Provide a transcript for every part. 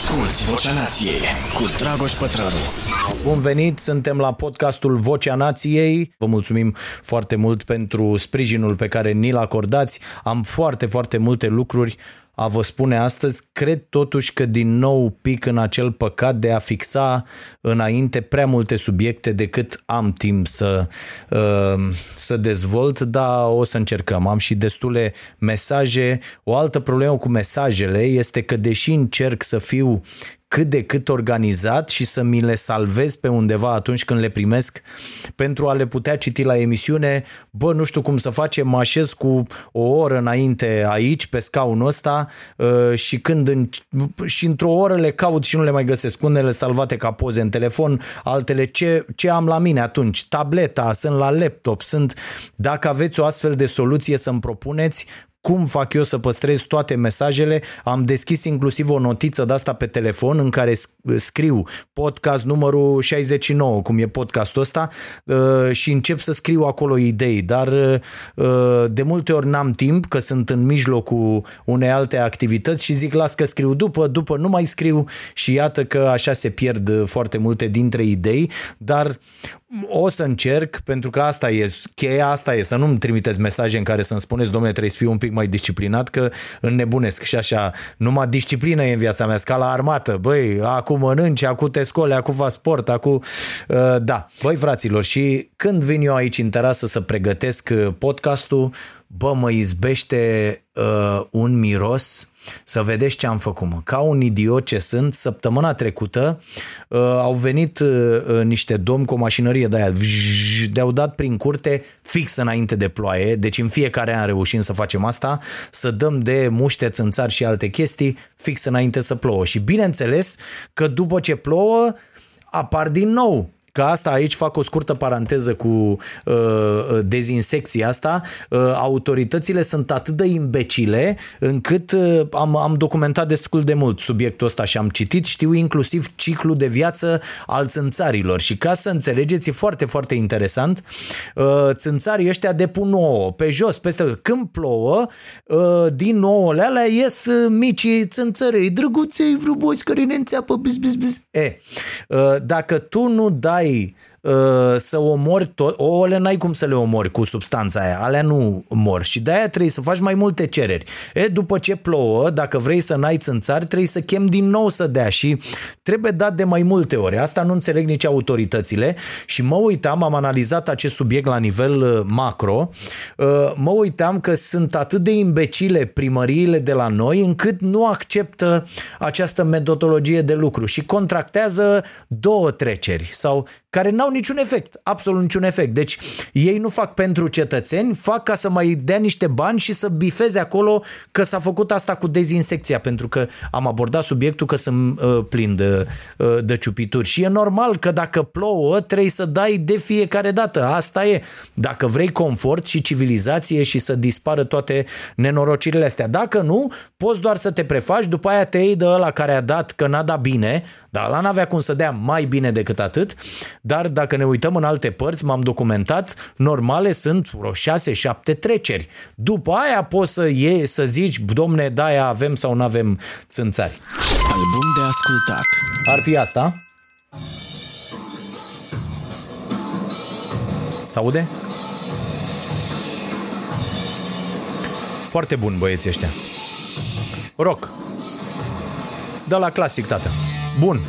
Asculți Vocea Nației cu Dragoș Pătrălu. Bun venit, suntem la podcastul Vocea Nației. Vă mulțumim foarte mult pentru sprijinul pe care ni-l acordați. Am foarte, foarte multe lucruri a vă spune astăzi, cred totuși că din nou pic în acel păcat de a fixa înainte prea multe subiecte decât am timp să, uh, să dezvolt, dar o să încercăm. Am și destule mesaje. O altă problemă cu mesajele este că deși încerc să fiu cât de cât organizat și să mi le salvez pe undeva atunci când le primesc pentru a le putea citi la emisiune. Bă, nu știu cum să facem, mă așez cu o oră înainte aici, pe scaunul ăsta uh, și când în, și într-o oră le caut și nu le mai găsesc. Unele salvate ca poze în telefon, altele ce, ce am la mine atunci? Tableta, sunt la laptop, sunt... Dacă aveți o astfel de soluție să-mi propuneți, cum fac eu să păstrez toate mesajele. Am deschis inclusiv o notiță de asta pe telefon în care scriu podcast numărul 69, cum e podcastul ăsta, uh, și încep să scriu acolo idei, dar uh, de multe ori n-am timp, că sunt în mijlocul unei alte activități și zic las că scriu după, după nu mai scriu și iată că așa se pierd foarte multe dintre idei, dar o să încerc, pentru că asta e, cheia asta e, să nu-mi trimiteți mesaje în care să-mi spuneți, domnule, trebuie să fiu un pic mai disciplinat, că înnebunesc și așa. Numai disciplină e în viața mea, ca la armată. Băi, acum mănânci, acum te scoli, acum faci sport, acum... Uh, da. Băi, fraților, și când vin eu aici în terasă să pregătesc uh, podcastul, bă, mă izbește uh, un miros să vedeți ce am făcut, mă. Ca un idiot ce sunt, săptămâna trecută uh, au venit uh, uh niște domni cu o mașinărie de aia, de-au dat prin curte fix înainte de ploaie, deci în fiecare an reușim să facem asta, să dăm de muște, țânțari și alte chestii fix înainte să plouă. Și bineînțeles că după ce plouă, apar din nou Că asta aici fac o scurtă paranteză cu uh, uh, dezinsecția asta. Uh, autoritățile sunt atât de imbecile încât uh, am, am documentat destul de mult subiectul ăsta și am citit, știu inclusiv ciclul de viață al țânțarilor și ca să înțelegeți, e foarte, foarte interesant. Uh, țânțarii ăștia depun ouă pe jos, peste când plouă, uh, din ouăle alea ies uh, micii țânțărei, drăguței, frumoși, care ne înțeapă, bis, bis, bis. E, uh, dacă tu nu dai ai Uh, să omori tot, ouăle n-ai cum să le omori cu substanța aia, alea nu mor. Și de-aia trebuie să faci mai multe cereri. E, după ce plouă, dacă vrei să n-ai țânțari, trebuie să chem din nou să dea și trebuie dat de mai multe ori. Asta nu înțeleg nici autoritățile. Și mă uitam, am analizat acest subiect la nivel uh, macro, uh, mă uitam că sunt atât de imbecile primăriile de la noi încât nu acceptă această metodologie de lucru și contractează două treceri sau care n-au niciun efect, absolut niciun efect. Deci ei nu fac pentru cetățeni, fac ca să mai dea niște bani și să bifeze acolo că s-a făcut asta cu dezinsecția, pentru că am abordat subiectul că sunt uh, plin de, uh, de ciupituri. Și e normal că dacă plouă, trebuie să dai de fiecare dată. Asta e. Dacă vrei confort și civilizație și să dispară toate nenorocirile astea. Dacă nu, poți doar să te prefaci, după aia te iei de ăla care a dat că n-a dat bine, dar ăla n-avea cum să dea mai bine decât atât, dar dacă ne uităm în alte părți, m-am documentat, normale sunt vreo 6-7 treceri. După aia poți să iei, să zici, domne, da, aia avem sau nu avem țânțari. Album de ascultat. Ar fi asta? S-aude? Foarte bun băieții ăștia. Rock. Da la clasic, tată. Bun.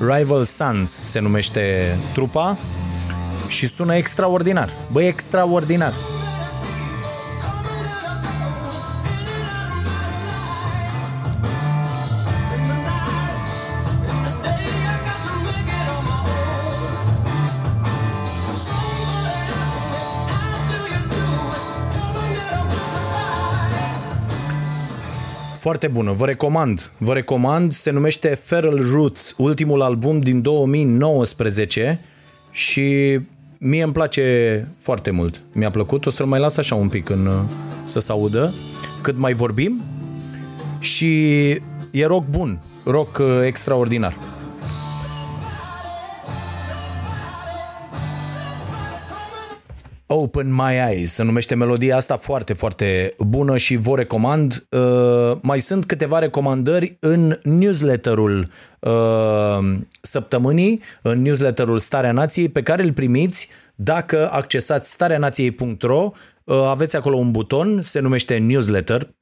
Rival Sons se numește trupa și sună extraordinar. Băi, extraordinar. Foarte bună, vă recomand. Vă recomand, se numește Feral Roots, ultimul album din 2019 și mie îmi place foarte mult. Mi-a plăcut, o să-l mai las așa un pic în, să se audă. Cât mai vorbim, și e rock bun, rock uh, extraordinar. Open My Eyes se numește melodia asta foarte, foarte bună și vă recomand. Uh, mai sunt câteva recomandări în newsletterul uh, săptămânii, în newsletterul Starea Nației, pe care îl primiți dacă accesați stareanației.ro Uh, aveți acolo un buton, se numește newsletter,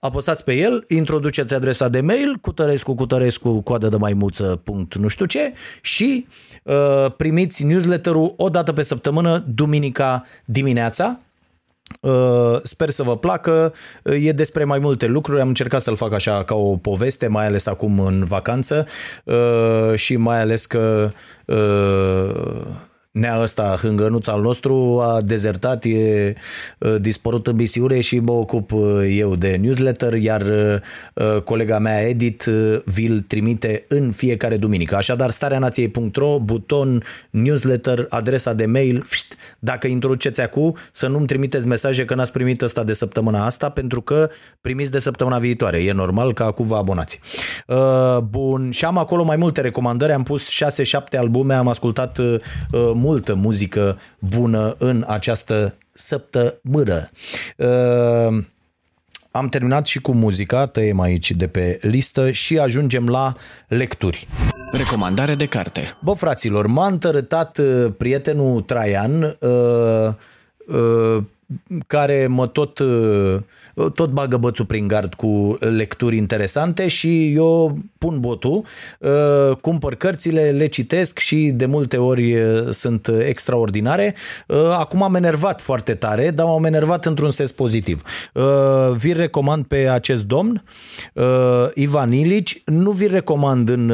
apăsați pe el, introduceți adresa de mail, cutărescu, cutărescu, coadă de maimuță, punct, nu știu ce, și uh, primiți newsletterul o dată pe săptămână, duminica dimineața, Uh, sper să vă placă, uh, e despre mai multe lucruri, am încercat să-l fac așa ca o poveste, mai ales acum în vacanță. Uh, și mai ales că nea ăsta, hângănuț al nostru, a dezertat, e dispărut în misiune și mă ocup eu de newsletter, iar colega mea Edit vi-l trimite în fiecare duminică. Așadar, stareanației.ro, buton, newsletter, adresa de mail, dacă introduceți acum, să nu-mi trimiteți mesaje că n-ați primit ăsta de săptămâna asta, pentru că primiți de săptămâna viitoare. E normal că acum vă abonați. Bun, și am acolo mai multe recomandări, am pus 6-7 albume, am ascultat multă muzică bună în această săptămână. Uh, am terminat și cu muzica, tăiem aici de pe listă și ajungem la lecturi. Recomandare de carte. Bă, fraților, m-a întărătat uh, prietenul Traian uh, uh, care mă tot, uh, tot bagă bățul prin gard cu lecturi interesante și eu pun botul, uh, cumpăr cărțile, le citesc și de multe ori uh, sunt extraordinare. Acum am enervat foarte tare, dar m-am enervat într-un sens pozitiv. Vi recomand pe acest domn, Ivan Ilici, nu vi recomand în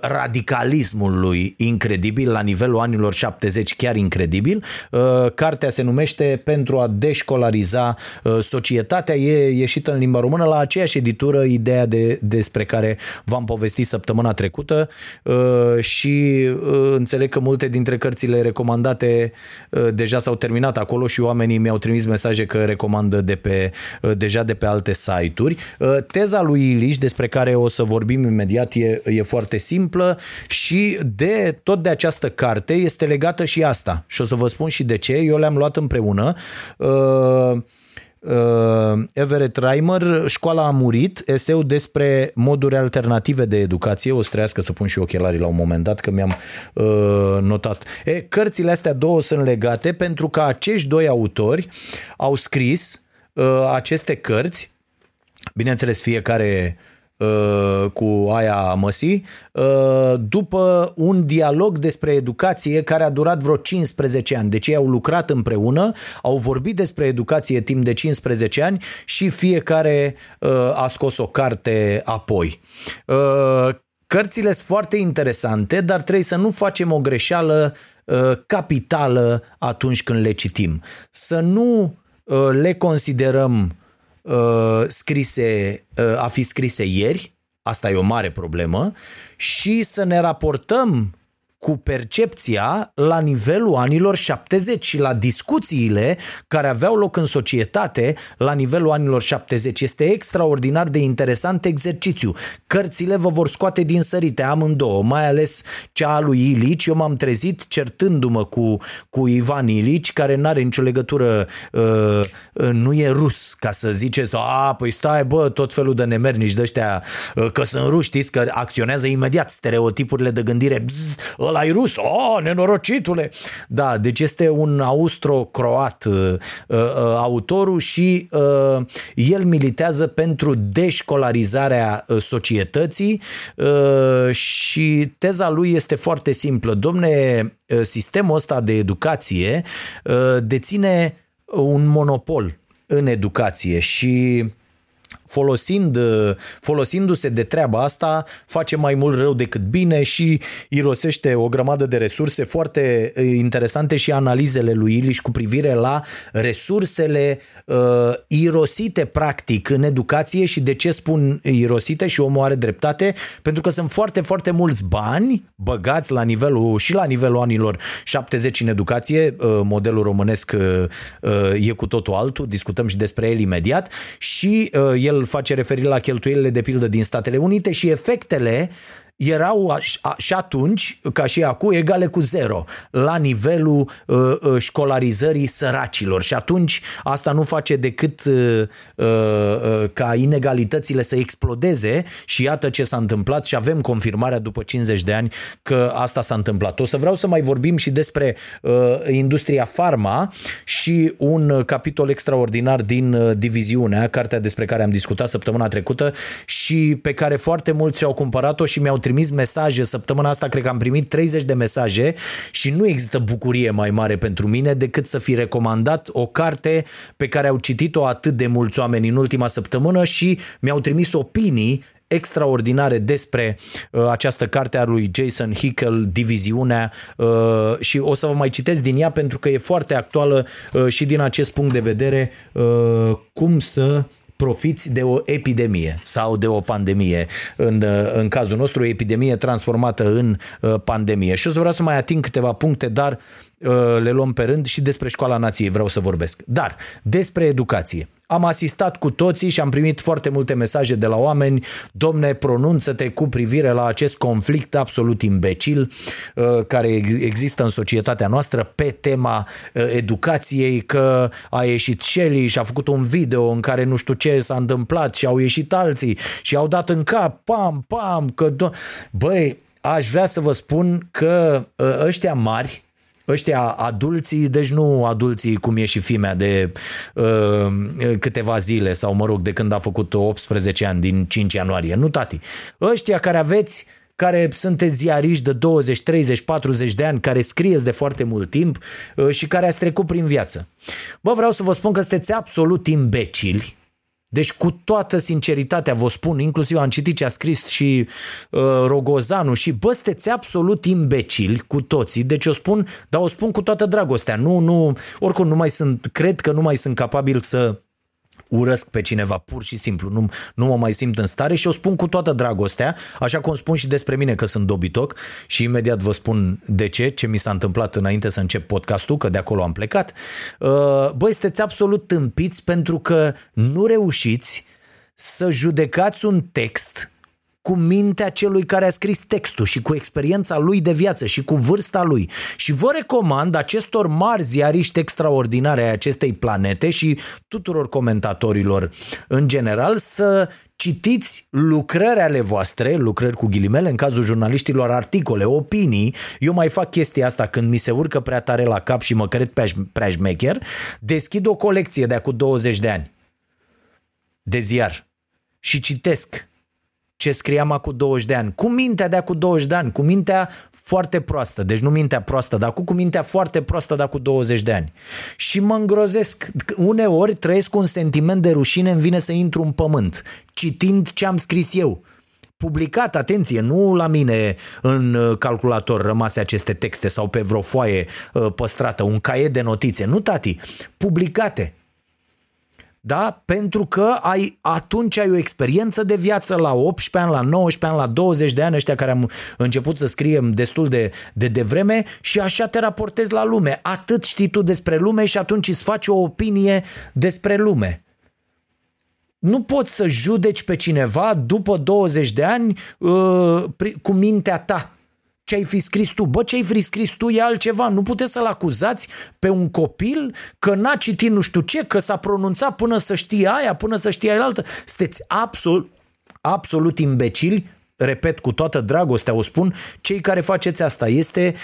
radicalismul lui incredibil, la nivelul anilor 70 chiar incredibil. Cartea se numește numește Pentru a deșcolariza uh, societatea. E ieșită în limba română la aceeași editură, ideea de, despre care v-am povestit săptămâna trecută uh, și uh, înțeleg că multe dintre cărțile recomandate deja s-au terminat acolo și oamenii mi-au trimis mesaje că recomandă de pe, deja de pe alte site-uri. Teza lui Iliș, despre care o să vorbim imediat, e, e foarte simplă și de tot de această carte este legată și asta. Și o să vă spun și de ce. Eu le-am luat împreună împreună. Uh, uh, Everett Reimer, Școala a murit, eseu despre moduri alternative de educație, o să trească să pun și ochelarii la un moment dat, că mi-am uh, notat. E, cărțile astea două sunt legate pentru că acești doi autori au scris uh, aceste cărți, bineînțeles fiecare uh, cu aia măsii, Uh, după un dialog despre educație care a durat vreo 15 ani. Deci ei au lucrat împreună, au vorbit despre educație timp de 15 ani și fiecare uh, a scos o carte apoi. Uh, cărțile sunt foarte interesante, dar trebuie să nu facem o greșeală capitală atunci când le citim. Să nu le considerăm scrise, a fi scrise ieri, asta e o mare problemă, și să ne raportăm cu percepția la nivelul anilor 70 și la discuțiile care aveau loc în societate la nivelul anilor 70. Este extraordinar de interesant exercițiu. Cărțile vă vor scoate din sărite amândouă, mai ales cea a lui Ilici. Eu m-am trezit certându-mă cu, cu Ivan Ilici, care nu are nicio legătură, uh, uh, nu e rus, ca să ziceți, a, păi stai, bă, tot felul de nemernici de ăștia, uh, că sunt ruși, știți, că acționează imediat stereotipurile de gândire, bzz, ăla e rus, oh, nenorocitule. Da, deci este un austro-croat uh, uh, autorul și uh, el militează pentru deșcolarizarea uh, societății uh, și teza lui este foarte simplă. Domne, uh, sistemul ăsta de educație uh, deține un monopol în educație și folosind, folosindu-se de treaba asta, face mai mult rău decât bine și irosește o grămadă de resurse foarte interesante și analizele lui Iliș cu privire la resursele uh, irosite practic în educație și de ce spun irosite și omul are dreptate, pentru că sunt foarte, foarte mulți bani băgați la nivelul și la nivelul anilor 70 în educație, uh, modelul românesc uh, uh, e cu totul altul, discutăm și despre el imediat și uh, el el face referire la cheltuielile de pildă din Statele Unite și efectele erau și atunci, ca și acum, egale cu zero la nivelul uh, uh, școlarizării săracilor. Și atunci asta nu face decât uh, ca inegalitățile să explodeze și iată ce s-a întâmplat și avem confirmarea după 50 de ani că asta s-a întâmplat. O să vreau să mai vorbim și despre industria farma și un capitol extraordinar din diviziunea, cartea despre care am discutat săptămâna trecută și pe care foarte mulți au cumpărat-o și mi-au trimis mesaje, săptămâna asta cred că am primit 30 de mesaje și nu există bucurie mai mare pentru mine decât să fi recomandat o carte pe care au citit-o atât de mulți oameni în ultima săptămână și mi-au trimis opinii extraordinare despre uh, această carte a lui Jason Hickel, Diviziunea uh, și o să vă mai citesc din ea pentru că e foarte actuală uh, și din acest punct de vedere uh, cum să profiți de o epidemie sau de o pandemie. În, în cazul nostru, o epidemie transformată în uh, pandemie. Și o să vreau să mai ating câteva puncte, dar uh, le luăm pe rând și despre școala nației vreau să vorbesc. Dar despre educație. Am asistat cu toții și am primit foarte multe mesaje de la oameni, domne, pronunță-te cu privire la acest conflict absolut imbecil uh, care există în societatea noastră pe tema uh, educației, că a ieșit Shelly și a făcut un video în care nu știu ce s-a întâmplat și au ieșit alții și au dat în cap, pam, pam, că... Do- Băi, aș vrea să vă spun că uh, ăștia mari, ăștia adulții, deci nu adulții cum e și fimea de uh, câteva zile sau mă rog de când a făcut 18 ani din 5 ianuarie, nu tati. Ăștia care aveți care sunteți ziariști de 20, 30, 40 de ani, care scrieți de foarte mult timp uh, și care ați trecut prin viață. Bă, vreau să vă spun că sunteți absolut imbecili deci cu toată sinceritatea vă spun, inclusiv am citit ce a scris și uh, Rogozanu și bă, sunteți absolut imbecili cu toții, deci o spun, dar o spun cu toată dragostea, nu, nu, oricum nu mai sunt, cred că nu mai sunt capabil să urăsc pe cineva, pur și simplu, nu, nu mă mai simt în stare și o spun cu toată dragostea, așa cum spun și despre mine că sunt dobitoc și imediat vă spun de ce, ce mi s-a întâmplat înainte să încep podcastul, că de acolo am plecat. Uh, băi, sunteți absolut tâmpiți pentru că nu reușiți să judecați un text cu mintea celui care a scris textul și cu experiența lui de viață și cu vârsta lui. Și vă recomand acestor mari ziariști extraordinare ai acestei planete și tuturor comentatorilor în general să citiți lucrări ale voastre, lucrări cu ghilimele, în cazul jurnaliștilor, articole, opinii. Eu mai fac chestia asta când mi se urcă prea tare la cap și mă cred prea șmecher, deschid o colecție de acum 20 de ani de ziar și citesc ce scriam acum 20 de ani, cu mintea de acum 20 de ani, cu mintea foarte proastă, deci nu mintea proastă de acum, cu mintea foarte proastă de acum 20 de ani. Și mă îngrozesc, uneori trăiesc un sentiment de rușine, îmi vine să intru în pământ, citind ce am scris eu. Publicat, atenție, nu la mine în uh, calculator rămase aceste texte sau pe vreo foaie uh, păstrată, un caiet de notițe, nu tati, publicate, da? Pentru că ai, atunci ai o experiență de viață la 18 ani, la 19 ani, la 20 de ani, ăștia care am început să scriem destul de, de devreme și așa te raportezi la lume. Atât știi tu despre lume și atunci îți faci o opinie despre lume. Nu poți să judeci pe cineva după 20 de ani uh, cu mintea ta ce ai fi scris tu. Bă, ce ai fi scris tu e altceva. Nu puteți să-l acuzați pe un copil că n-a citit nu știu ce, că s-a pronunțat până să știe aia, până să știe aia altă. Sunteți absolut, absolut imbecili repet cu toată dragostea o spun, cei care faceți asta. Este,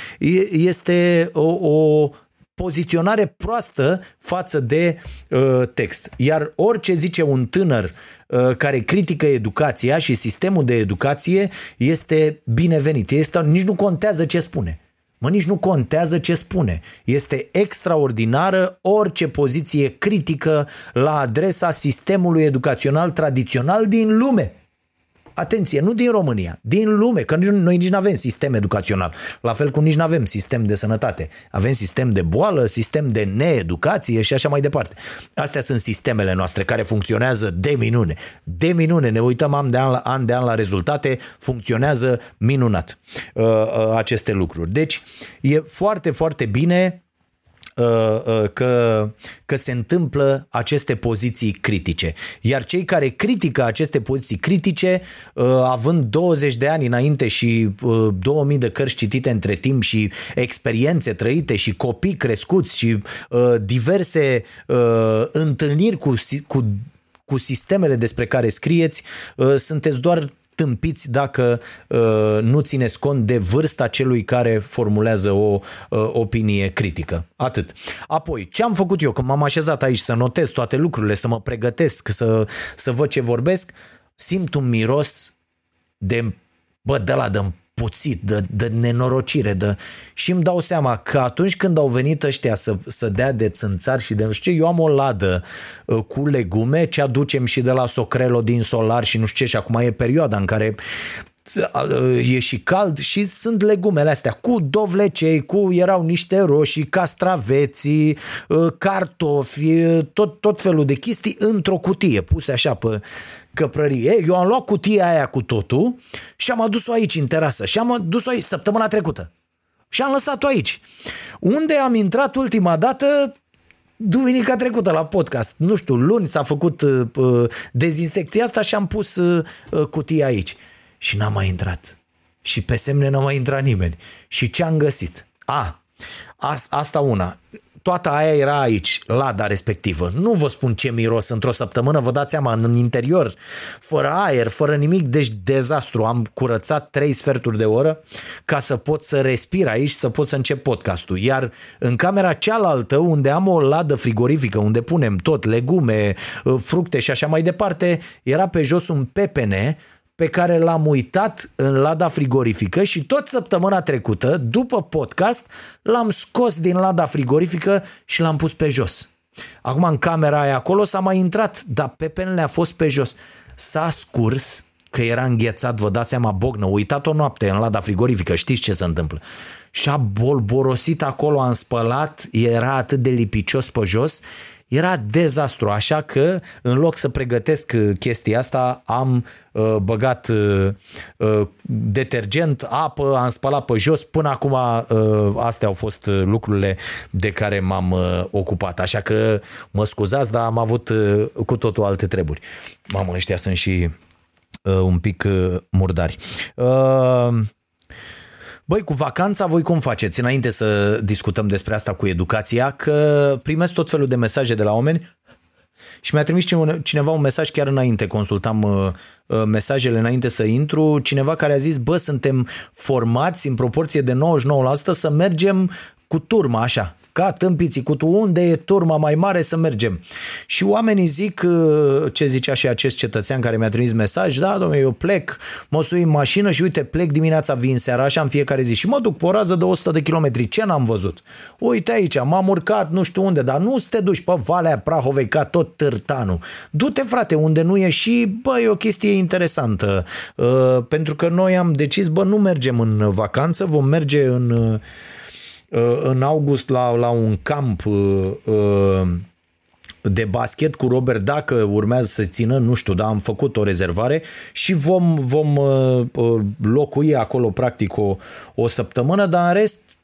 este o, o poziționare proastă față de uh, text. Iar orice zice un tânăr uh, care critică educația și sistemul de educație este binevenit. Este, nici nu contează ce spune. Mă, nici nu contează ce spune. Este extraordinară orice poziție critică la adresa sistemului educațional tradițional din lume. Atenție, nu din România, din lume, că noi nici nu avem sistem educațional. La fel cum nici nu avem sistem de sănătate. Avem sistem de boală, sistem de needucație și așa mai departe. Astea sunt sistemele noastre care funcționează de minune. De minune, ne uităm an de an la, an, de an la rezultate, funcționează minunat uh, uh, aceste lucruri. Deci e foarte, foarte bine că, că se întâmplă aceste poziții critice. Iar cei care critică aceste poziții critice, având 20 de ani înainte și 2000 de cărți citite între timp și experiențe trăite și copii crescuți și diverse întâlniri cu, cu cu sistemele despre care scrieți, sunteți doar tâmpiți dacă uh, nu țineți cont de vârsta celui care formulează o uh, opinie critică. Atât. Apoi, ce am făcut eu când m-am așezat aici să notez toate lucrurile, să mă pregătesc, să, să văd ce vorbesc, simt un miros de, bă, de la de puțit, de, de nenorocire de... și îmi dau seama că atunci când au venit ăștia să, să dea de țânțari și de nu știu ce, eu am o ladă uh, cu legume, ce aducem și de la Socrelo din solar și nu știu ce și acum e perioada în care e și cald și sunt legumele astea cu dovlecei, cu erau niște roșii, castraveții, ă, cartofi, tot, tot felul de chestii într-o cutie puse așa pe căprărie. Eu am luat cutia aia cu totul și am adus-o aici în terasă și am adus-o aici săptămâna trecută. Și am lăsat-o aici. Unde am intrat ultima dată duminica trecută la podcast. Nu știu, luni s-a făcut uh, dezinsecția asta și am pus uh, cutia aici și n-a mai intrat. Și pe semne n-a mai intrat nimeni. Și ce am găsit? A, asta una. Toată aia era aici, lada respectivă. Nu vă spun ce miros într-o săptămână, vă dați seama, în interior, fără aer, fără nimic, deci dezastru. Am curățat trei sferturi de oră ca să pot să respir aici, să pot să încep podcastul. Iar în camera cealaltă, unde am o ladă frigorifică, unde punem tot, legume, fructe și așa mai departe, era pe jos un pepene pe care l-am uitat în lada frigorifică și tot săptămâna trecută, după podcast, l-am scos din lada frigorifică și l-am pus pe jos. Acum în camera aia acolo s-a mai intrat, dar pepenele a fost pe jos. S-a scurs că era înghețat, vă dați seama, bognă, uitat o noapte în lada frigorifică, știți ce se întâmplă. Și a bolborosit acolo, am spălat, era atât de lipicios pe jos era dezastru, așa că în loc să pregătesc uh, chestia asta, am uh, băgat uh, uh, detergent, apă, am spălat pe jos. Până acum uh, astea au fost uh, lucrurile de care m-am uh, ocupat. Așa că mă scuzați, dar am avut uh, cu totul alte treburi. Mamă, ăștia sunt și uh, un pic uh, murdari. Uh, Băi, cu vacanța voi cum faceți? Înainte să discutăm despre asta cu educația, că primesc tot felul de mesaje de la oameni și mi-a trimis cineva un mesaj chiar înainte, consultam uh, uh, mesajele înainte să intru, cineva care a zis, bă, suntem formați în proporție de 99% să mergem cu turma, așa, ca tâmpiții cu tu, unde e turma mai mare să mergem. Și oamenii zic, uh, ce zicea și acest cetățean care mi-a trimis mesaj, da, domnule, eu plec, mă sui în mașină și uite, plec dimineața, vin seara, așa în fiecare zi și mă duc pe o rază de 100 de kilometri. Ce n-am văzut? Uite aici, m-am urcat nu știu unde, dar nu să te duci pe Valea Prahovei ca tot târtanul. Du-te, frate, unde nu e și, bă, e o chestie interesantă. Uh, pentru că noi am decis, bă, nu mergem în vacanță, vom merge în uh, Uh, în august la, la un camp uh, uh, de basket cu Robert dacă urmează să țină, nu știu, dar am făcut o rezervare și vom, vom locui acolo practic o, o săptămână, dar în rest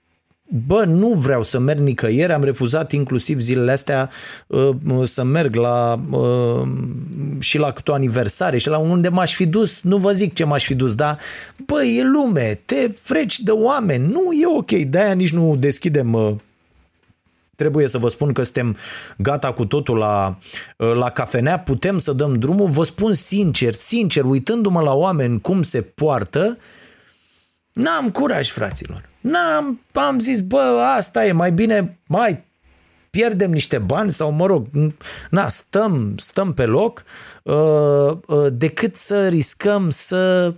bă, nu vreau să merg nicăieri, am refuzat inclusiv zilele astea uh, să merg la uh, și la câte o aniversare și la unde m-aș fi dus, nu vă zic ce m-aș fi dus, dar bă, e lume, te freci de oameni, nu e ok, de-aia nici nu deschidem uh, trebuie să vă spun că suntem gata cu totul la, la cafenea, putem să dăm drumul, vă spun sincer, sincer, uitându-mă la oameni cum se poartă, n-am curaj, fraților. N-am, am zis, bă, asta e, mai bine, mai pierdem niște bani sau, mă rog, na, stăm, stăm pe loc uh, uh, decât să riscăm să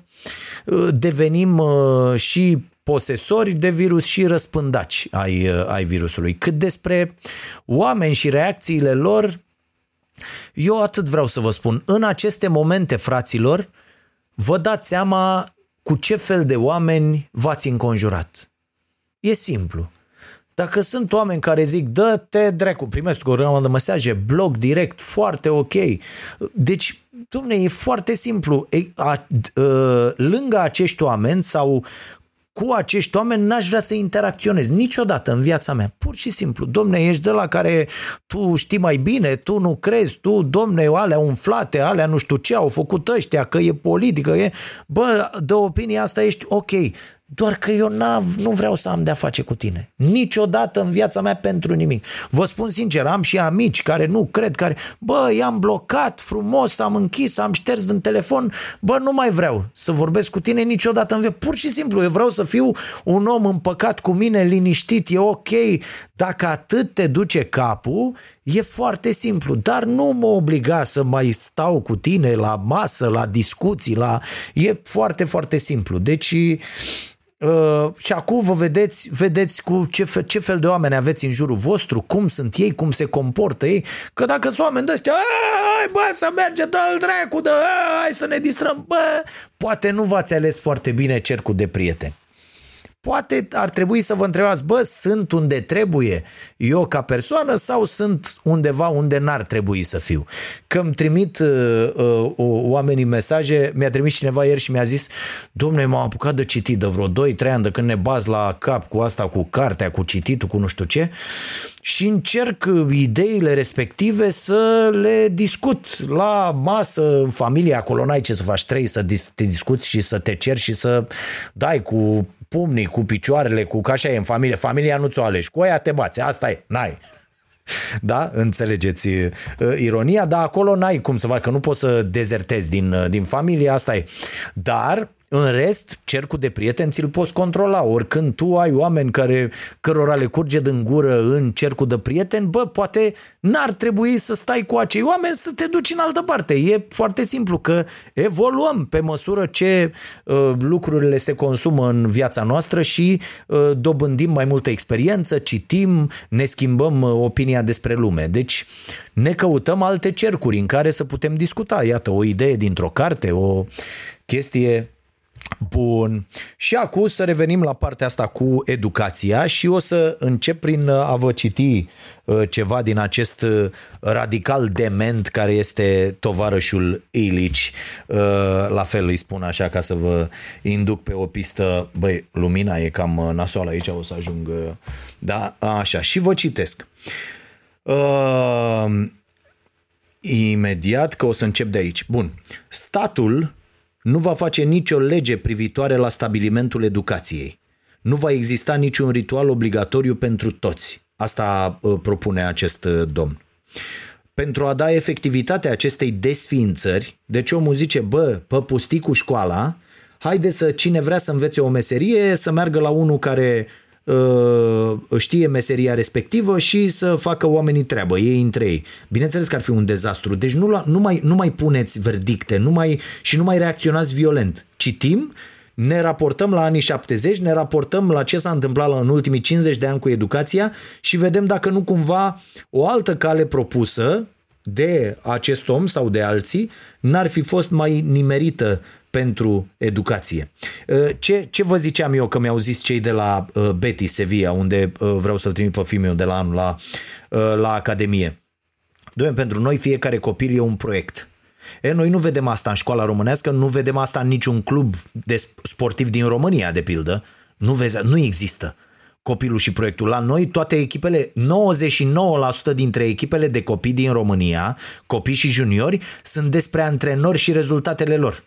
uh, devenim uh, și posesori de virus și răspândaci ai, uh, ai virusului. Cât despre oameni și reacțiile lor, eu atât vreau să vă spun. În aceste momente, fraților, vă dați seama cu ce fel de oameni v-ați înconjurat. E simplu. Dacă sunt oameni care zic, dă-te dracu, primesc o grămadă de mesaje, blog direct, foarte ok. Deci, domne, e foarte simplu. E, a, a, ă, lângă acești oameni sau cu acești oameni n-aș vrea să interacționez niciodată în viața mea. Pur și simplu, domne, ești de la care tu știi mai bine, tu nu crezi, tu, domne, alea umflate, alea nu știu ce au făcut ăștia, că e politică, e... Bă, de opinia asta ești ok, doar că eu nu vreau să am de-a face cu tine. Niciodată în viața mea pentru nimic. Vă spun sincer, am și amici care nu cred, care, bă, i-am blocat frumos, am închis, am șters din telefon, bă, nu mai vreau să vorbesc cu tine niciodată în viață. Pur și simplu, eu vreau să fiu un om împăcat cu mine, liniștit, e ok. Dacă atât te duce capul, e foarte simplu, dar nu mă obliga să mai stau cu tine la masă, la discuții, la... E foarte, foarte simplu. Deci Uh, și acum vă vedeți, vedeți cu ce fel, ce fel de oameni aveți în jurul vostru, cum sunt ei, cum se comportă ei, că dacă sunt oameni de ăștia, hai bă să merge, dă-l dracu, dă, hai să ne distrăm, bă, poate nu v-ați ales foarte bine cercul de prieteni. Poate ar trebui să vă întrebați, bă, sunt unde trebuie eu ca persoană sau sunt undeva unde n-ar trebui să fiu? Că îmi trimit uh, uh, oamenii mesaje, mi-a trimis cineva ieri și mi-a zis, domnule, m-am apucat de citit de vreo 2-3 ani de când ne baz la cap cu asta, cu cartea, cu cititul, cu nu știu ce și încerc ideile respective să le discut la masă, în familie, acolo n-ai ce să faci, trei să te discuți și să te ceri și să dai cu pumnii, cu picioarele, cu ca așa e în familie. Familia nu ți-o alegi. Cu aia te bați. Asta e. N-ai. Da? Înțelegeți uh, ironia? Dar acolo n-ai cum să faci, că nu poți să dezertezi din, uh, din familie, asta e. Dar în rest, cercul de prieteni ți-l poți controla. Oricând tu ai oameni care, cărora le curge din gură în cercul de prieteni, bă, poate n-ar trebui să stai cu acei oameni să te duci în altă parte. E foarte simplu că evoluăm pe măsură ce uh, lucrurile se consumă în viața noastră și uh, dobândim mai multă experiență, citim, ne schimbăm uh, opinia despre lume. Deci ne căutăm alte cercuri în care să putem discuta. Iată, o idee dintr-o carte, o chestie Bun. Și acum să revenim la partea asta cu educația și o să încep prin a vă citi uh, ceva din acest uh, radical dement care este tovarășul Ilici. Uh, la fel îi spun așa ca să vă induc pe o pistă. Băi, lumina e cam nasoală aici, o să ajung. Da, așa. Și vă citesc. Uh, imediat că o să încep de aici. Bun. Statul nu va face nicio lege privitoare la stabilimentul educației. Nu va exista niciun ritual obligatoriu pentru toți. Asta uh, propune acest uh, domn. Pentru a da efectivitate acestei desființări, deci omul zice, bă, pe pustii cu școala, haide să cine vrea să învețe o meserie, să meargă la unul care Uh, știe meseria respectivă și să facă oamenii treabă, ei între ei. Bineînțeles că ar fi un dezastru, deci nu, nu, mai, nu mai puneți verdicte nu mai, și nu mai reacționați violent. Citim, ne raportăm la anii 70, ne raportăm la ce s-a întâmplat în ultimii 50 de ani cu educația și vedem dacă nu cumva o altă cale propusă de acest om sau de alții n-ar fi fost mai nimerită pentru educație. Uh, ce, ce vă ziceam eu că mi-au zis cei de la uh, Betty Sevilla, unde uh, vreau să-l trimit pe fiul meu de la anul la, la Academie? Doamne, pentru noi fiecare copil e un proiect. E, noi nu vedem asta în școala românească, nu vedem asta în niciun club de sportiv din România, de pildă. Nu, vezi, nu există copilul și proiectul. La noi toate echipele, 99% dintre echipele de copii din România, copii și juniori, sunt despre antrenori și rezultatele lor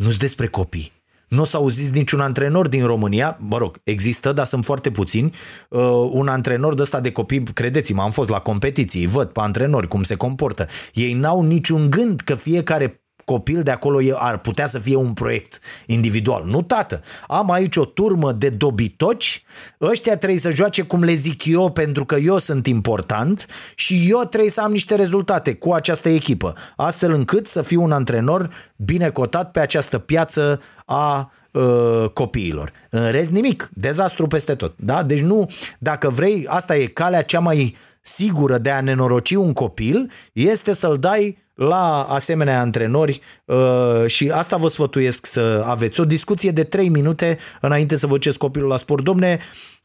nu-s despre copii. Nu o să auziți niciun antrenor din România, mă rog, există, dar sunt foarte puțini, uh, un antrenor de ăsta de copii, credeți-mă, am fost la competiții, văd pe antrenori cum se comportă. Ei n-au niciun gând că fiecare copil de acolo ar putea să fie un proiect individual. Nu, tată. Am aici o turmă de dobitoci, ăștia trebuie să joace cum le zic eu pentru că eu sunt important și eu trebuie să am niște rezultate cu această echipă, astfel încât să fiu un antrenor bine cotat pe această piață a uh, copiilor. În rest nimic, dezastru peste tot. Da? Deci nu, dacă vrei, asta e calea cea mai sigură de a nenoroci un copil, este să-l dai la asemenea antrenori uh, și asta vă sfătuiesc să aveți o discuție de 3 minute înainte să vă duceți copilul la sport. Domne,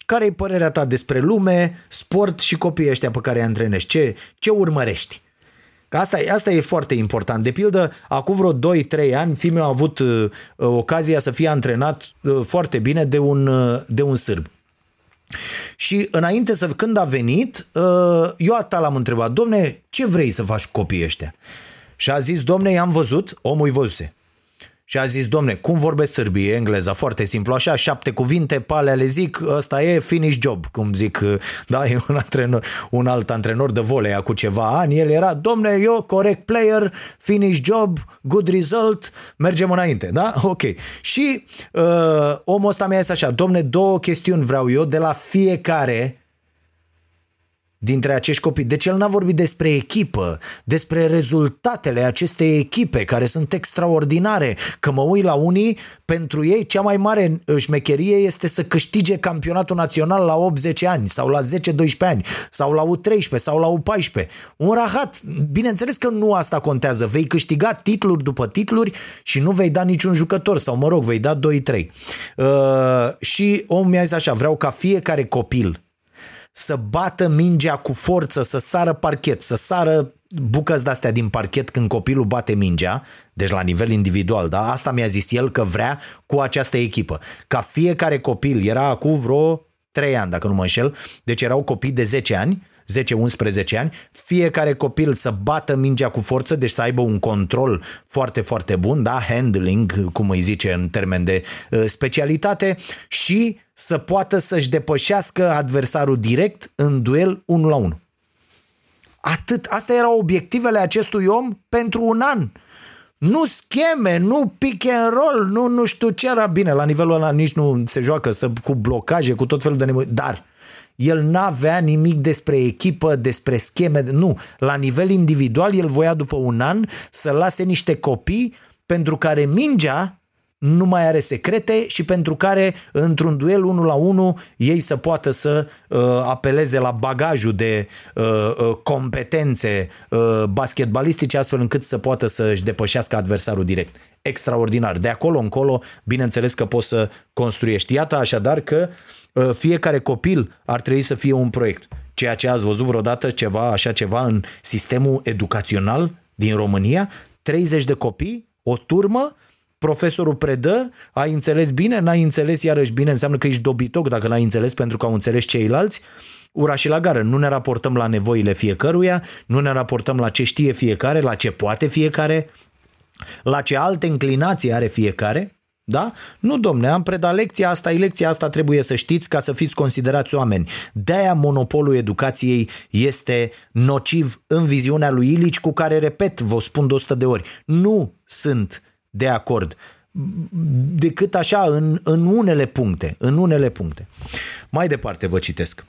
care e părerea ta despre lume, sport și copiii ăștia pe care îi antrenești? Ce, ce urmărești? Că asta, asta e foarte important. De pildă, acum vreo 2-3 ani, fiul a avut uh, ocazia să fie antrenat uh, foarte bine de un, uh, de un sârb. Și înainte să, când a venit, uh, eu atât l-am întrebat, domne, ce vrei să faci copiii ăștia? Și a zis, domne, i-am văzut, omul i văzuse. Și a zis, domne, cum vorbesc sârbii, engleza, foarte simplu, așa, șapte cuvinte, pale le zic, ăsta e finish job, cum zic, da, e un antrenor, un alt antrenor de volei cu ceva ani, el era, domne, eu, corect player, finish job, good result, mergem înainte, da? Ok. Și uh, omul ăsta mi-a zis așa, domne, două chestiuni vreau eu de la fiecare dintre acești copii. Deci el n-a vorbit despre echipă, despre rezultatele acestei echipe care sunt extraordinare. Că mă uit la unii, pentru ei cea mai mare șmecherie este să câștige campionatul național la 80 ani sau la 10-12 ani sau la U13 sau la U14. Un rahat. Bineînțeles că nu asta contează. Vei câștiga titluri după titluri și nu vei da niciun jucător sau mă rog, vei da 2-3. Uh, și omul mi-a zis așa, vreau ca fiecare copil să bată mingea cu forță, să sară parchet, să sară bucăți de-astea din parchet când copilul bate mingea, deci la nivel individual, da? Asta mi-a zis el că vrea cu această echipă. Ca fiecare copil, era acum vreo 3 ani, dacă nu mă înșel, deci erau copii de 10 ani, 10-11 ani, fiecare copil să bată mingea cu forță, deci să aibă un control foarte, foarte bun, da? handling, cum îi zice în termen de uh, specialitate și să poată să-și depășească adversarul direct în duel 1 la 1. Atât. Astea erau obiectivele acestui om pentru un an. Nu scheme, nu pick and roll, nu, nu știu ce era bine. La nivelul ăla nici nu se joacă să, cu blocaje, cu tot felul de nevoie. Dar el n-avea nimic despre echipă, despre scheme. Nu. La nivel individual, el voia după un an să lase niște copii pentru care mingea nu mai are secrete și pentru care într-un duel 1 la 1 ei să poată să uh, apeleze la bagajul de uh, uh, competențe uh, basketbalistice astfel încât să poată să-și depășească adversarul direct. Extraordinar. De acolo încolo, bineînțeles că poți să construiești. Iată așadar că uh, fiecare copil ar trebui să fie un proiect. Ceea ce ați văzut vreodată ceva, așa ceva în sistemul educațional din România, 30 de copii, o turmă profesorul predă, ai înțeles bine, n-ai înțeles iarăși bine, înseamnă că ești dobitoc dacă n-ai înțeles pentru că au înțeles ceilalți, ura și la gară. Nu ne raportăm la nevoile fiecăruia, nu ne raportăm la ce știe fiecare, la ce poate fiecare, la ce alte inclinații are fiecare, da? Nu, domne, am predat lecția asta, e lecția asta trebuie să știți ca să fiți considerați oameni. De-aia monopolul educației este nociv în viziunea lui Ilici, cu care, repet, vă spun de 100 de ori, nu sunt de acord decât așa în, în unele puncte, în unele puncte. Mai departe vă citesc.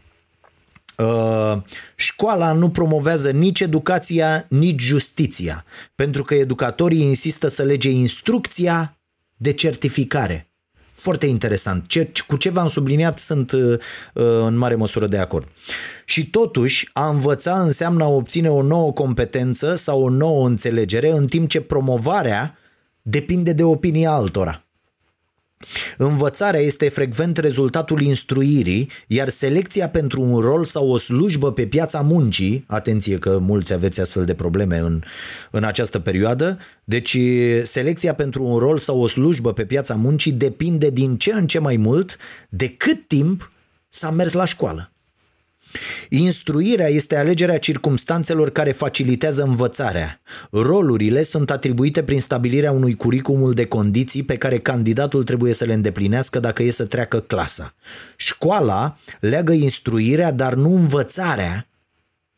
Uh, școala nu promovează nici educația, nici justiția, pentru că educatorii insistă să lege instrucția de certificare. Foarte interesant. Ce, cu ce v-am subliniat sunt uh, uh, în mare măsură de acord. Și totuși, a învăța înseamnă a obține o nouă competență sau o nouă înțelegere, în timp ce promovarea depinde de opinia altora. Învățarea este frecvent rezultatul instruirii, iar selecția pentru un rol sau o slujbă pe piața muncii, atenție că mulți aveți astfel de probleme în, în această perioadă, deci selecția pentru un rol sau o slujbă pe piața muncii depinde din ce în ce mai mult de cât timp s-a mers la școală. Instruirea este alegerea circumstanțelor care facilitează învățarea. Rolurile sunt atribuite prin stabilirea unui curicumul de condiții pe care candidatul trebuie să le îndeplinească dacă e să treacă clasa. Școala leagă instruirea, dar nu învățarea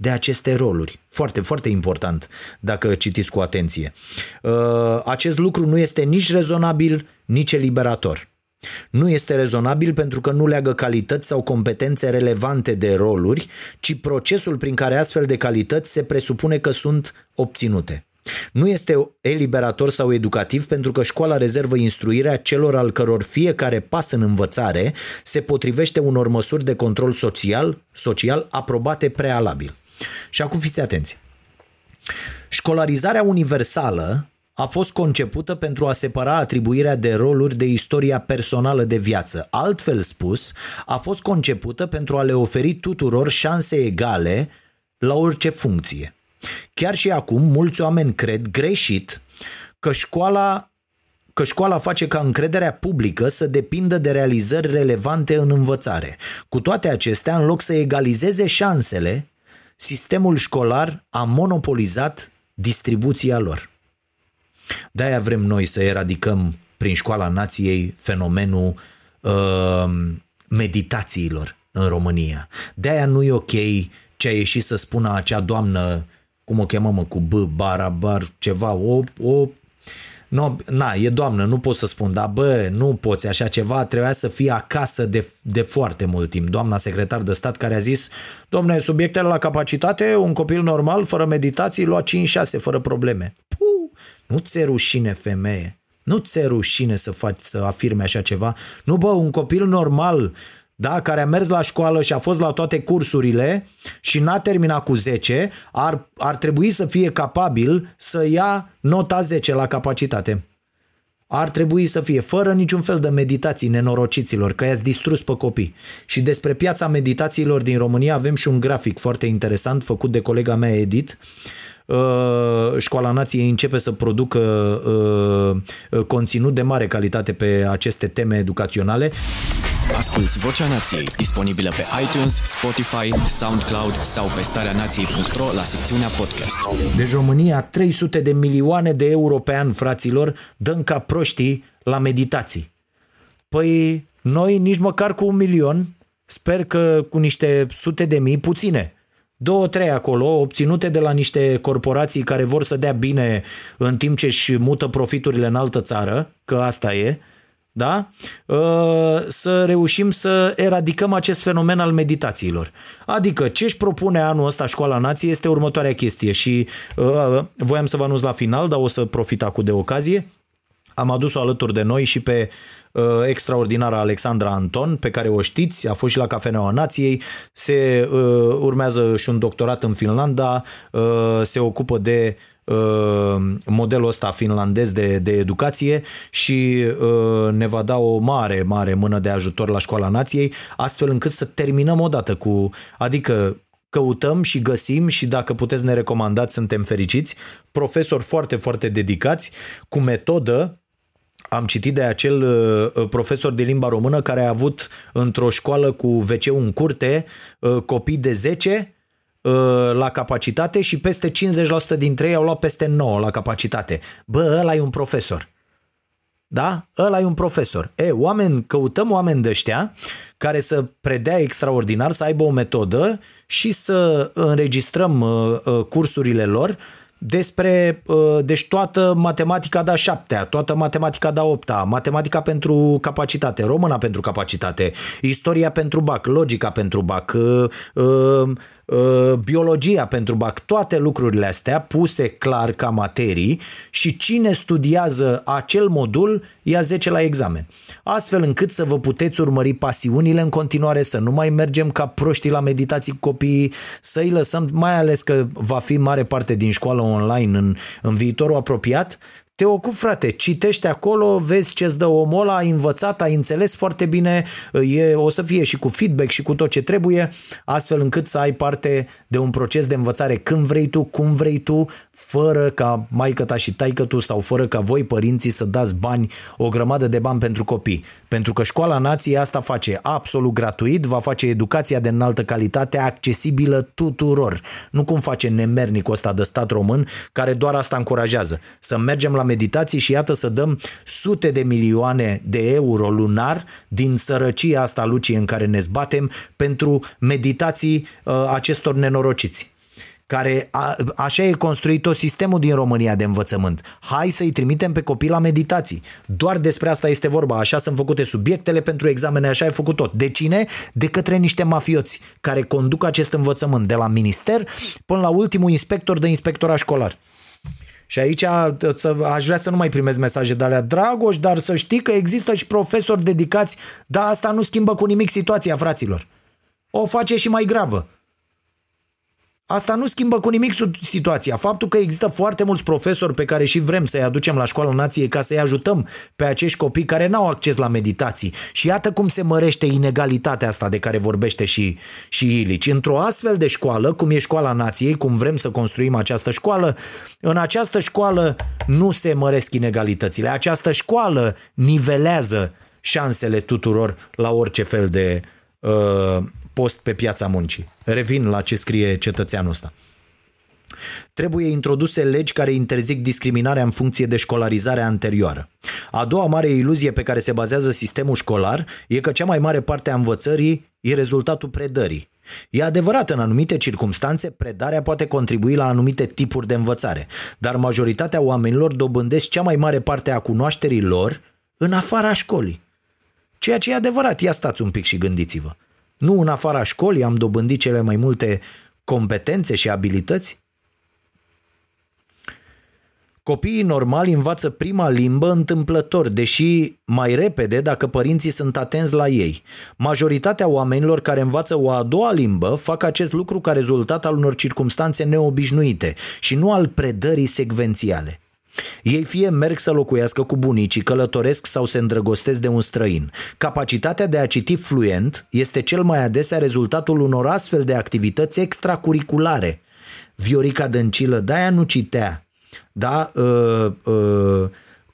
de aceste roluri. Foarte, foarte important dacă citiți cu atenție. Uh, acest lucru nu este nici rezonabil, nici eliberator. Nu este rezonabil pentru că nu leagă calități sau competențe relevante de roluri, ci procesul prin care astfel de calități se presupune că sunt obținute. Nu este eliberator sau educativ pentru că școala rezervă instruirea celor al căror fiecare pas în învățare se potrivește unor măsuri de control social, social aprobate prealabil. Și acum fiți atenți. Școlarizarea universală a fost concepută pentru a separa atribuirea de roluri de istoria personală de viață. Altfel spus, a fost concepută pentru a le oferi tuturor șanse egale la orice funcție. Chiar și acum, mulți oameni cred greșit că școala că școala face ca încrederea publică să depindă de realizări relevante în învățare. Cu toate acestea, în loc să egalizeze șansele, sistemul școlar a monopolizat distribuția lor. De-aia vrem noi să eradicăm prin școala nației fenomenul uh, meditațiilor în România. De-aia nu e ok ce a ieșit să spună acea doamnă, cum o chemăm mă, cu B, barabar, ceva, o, o No, na, e doamnă, nu pot să spun, dar bă, nu poți așa ceva, trebuia să fie acasă de, de foarte mult timp. Doamna secretar de stat care a zis, domne, subiectele la capacitate, un copil normal, fără meditații, lua 5-6, fără probleme. Puh, nu ți rușine, femeie. Nu ți rușine să faci, să afirme așa ceva. Nu, bă, un copil normal da, care a mers la școală și a fost la toate cursurile și n-a terminat cu 10, ar, ar trebui să fie capabil să ia nota 10 la capacitate. Ar trebui să fie fără niciun fel de meditații nenorociților, că i-ați distrus pe copii. Și despre piața meditațiilor din România avem și un grafic foarte interesant făcut de colega mea Edith, Uh, Școala Nației începe să producă uh, conținut de mare calitate pe aceste teme educaționale. Asculți Vocea Nației, disponibilă pe iTunes, Spotify, SoundCloud sau pe starea nației.ro la secțiunea podcast. Deci România 300 de milioane de euro pe an, fraților, dăm ca proștii la meditații. Păi noi nici măcar cu un milion, sper că cu niște sute de mii, puține, două, trei acolo, obținute de la niște corporații care vor să dea bine în timp ce își mută profiturile în altă țară, că asta e, da? Uh, să reușim să eradicăm acest fenomen al meditațiilor. Adică ce își propune anul ăsta Școala Nației este următoarea chestie și uh, voiam să vă anunț la final, dar o să profit acum de ocazie. Am adus-o alături de noi și pe uh, extraordinara Alexandra Anton, pe care o știți, a fost și la Cafeneaua Nației, se uh, urmează și un doctorat în Finlanda, uh, se ocupă de Uh, modelul ăsta finlandez de, de educație și uh, ne va da o mare, mare mână de ajutor la Școala Nației, astfel încât să terminăm odată cu, adică căutăm și găsim și dacă puteți ne recomandați, suntem fericiți, profesori foarte, foarte dedicați, cu metodă am citit de acel uh, profesor de limba română care a avut într-o școală cu wc în curte copii de 10 Uh, la capacitate și peste 50% dintre ei au luat peste 9 la capacitate. Bă, ăla e un profesor. Da? Ăla e un profesor. E, oameni, căutăm oameni de ăștia care să predea extraordinar, să aibă o metodă și să înregistrăm uh, uh, cursurile lor despre, deci toată matematica da șaptea, toată matematica da opta, matematica pentru capacitate, româna pentru capacitate, istoria pentru bac, logica pentru bac, Uh, biologia pentru BAC, toate lucrurile astea puse clar ca materii și cine studiază acel modul ia 10 la examen. Astfel încât să vă puteți urmări pasiunile în continuare, să nu mai mergem ca proștii la meditații cu copiii, să-i lăsăm, mai ales că va fi mare parte din școală online în, în viitorul apropiat, te ocupi, frate, citește acolo, vezi ce-ți dă omul ăla, ai învățat, ai înțeles foarte bine, e, o să fie și cu feedback și cu tot ce trebuie, astfel încât să ai parte de un proces de învățare când vrei tu, cum vrei tu, fără ca maică ta și taică tu sau fără ca voi părinții să dați bani, o grămadă de bani pentru copii. Pentru că școala nației asta face absolut gratuit, va face educația de înaltă calitate accesibilă tuturor. Nu cum face nemernicul ăsta de stat român care doar asta încurajează. Să mergem la meditații și iată să dăm sute de milioane de euro lunar din sărăcia asta lucie în care ne zbatem pentru meditații uh, acestor nenorociți care a, așa e construit tot sistemul din România de învățământ. Hai să-i trimitem pe copii la meditații. Doar despre asta este vorba. Așa sunt făcute subiectele pentru examene, așa e făcut tot. De cine? De către niște mafioți care conduc acest învățământ, de la minister până la ultimul inspector de inspectora școlar. Și aici aș vrea să nu mai primez mesaje de alea, Dragoș, dar să știi că există și profesori dedicați, dar asta nu schimbă cu nimic situația, fraților. O face și mai gravă. Asta nu schimbă cu nimic situația. Faptul că există foarte mulți profesori pe care și vrem să-i aducem la școala nației ca să-i ajutăm pe acești copii care n-au acces la meditații. Și iată cum se mărește inegalitatea asta de care vorbește și, și Ilici. Într-o astfel de școală, cum e școala nației, cum vrem să construim această școală, în această școală nu se măresc inegalitățile. Această școală nivelează șansele tuturor la orice fel de uh, post pe piața muncii. Revin la ce scrie cetățeanul ăsta. Trebuie introduse legi care interzic discriminarea în funcție de școlarizarea anterioară. A doua mare iluzie pe care se bazează sistemul școlar e că cea mai mare parte a învățării e rezultatul predării. E adevărat, în anumite circunstanțe, predarea poate contribui la anumite tipuri de învățare, dar majoritatea oamenilor dobândesc cea mai mare parte a cunoașterii lor în afara școlii. Ceea ce e adevărat, ia stați un pic și gândiți-vă. Nu în afara școlii am dobândit cele mai multe competențe și abilități? Copiii normali învață prima limbă întâmplător, deși mai repede dacă părinții sunt atenți la ei. Majoritatea oamenilor care învață o a doua limbă fac acest lucru ca rezultat al unor circumstanțe neobișnuite și nu al predării secvențiale. Ei fie merg să locuiască cu bunicii, călătoresc sau se îndrăgostesc de un străin. Capacitatea de a citi fluent este cel mai adesea rezultatul unor astfel de activități extracurriculare. Viorica Dăncilă de-aia nu citea, da, uh, uh,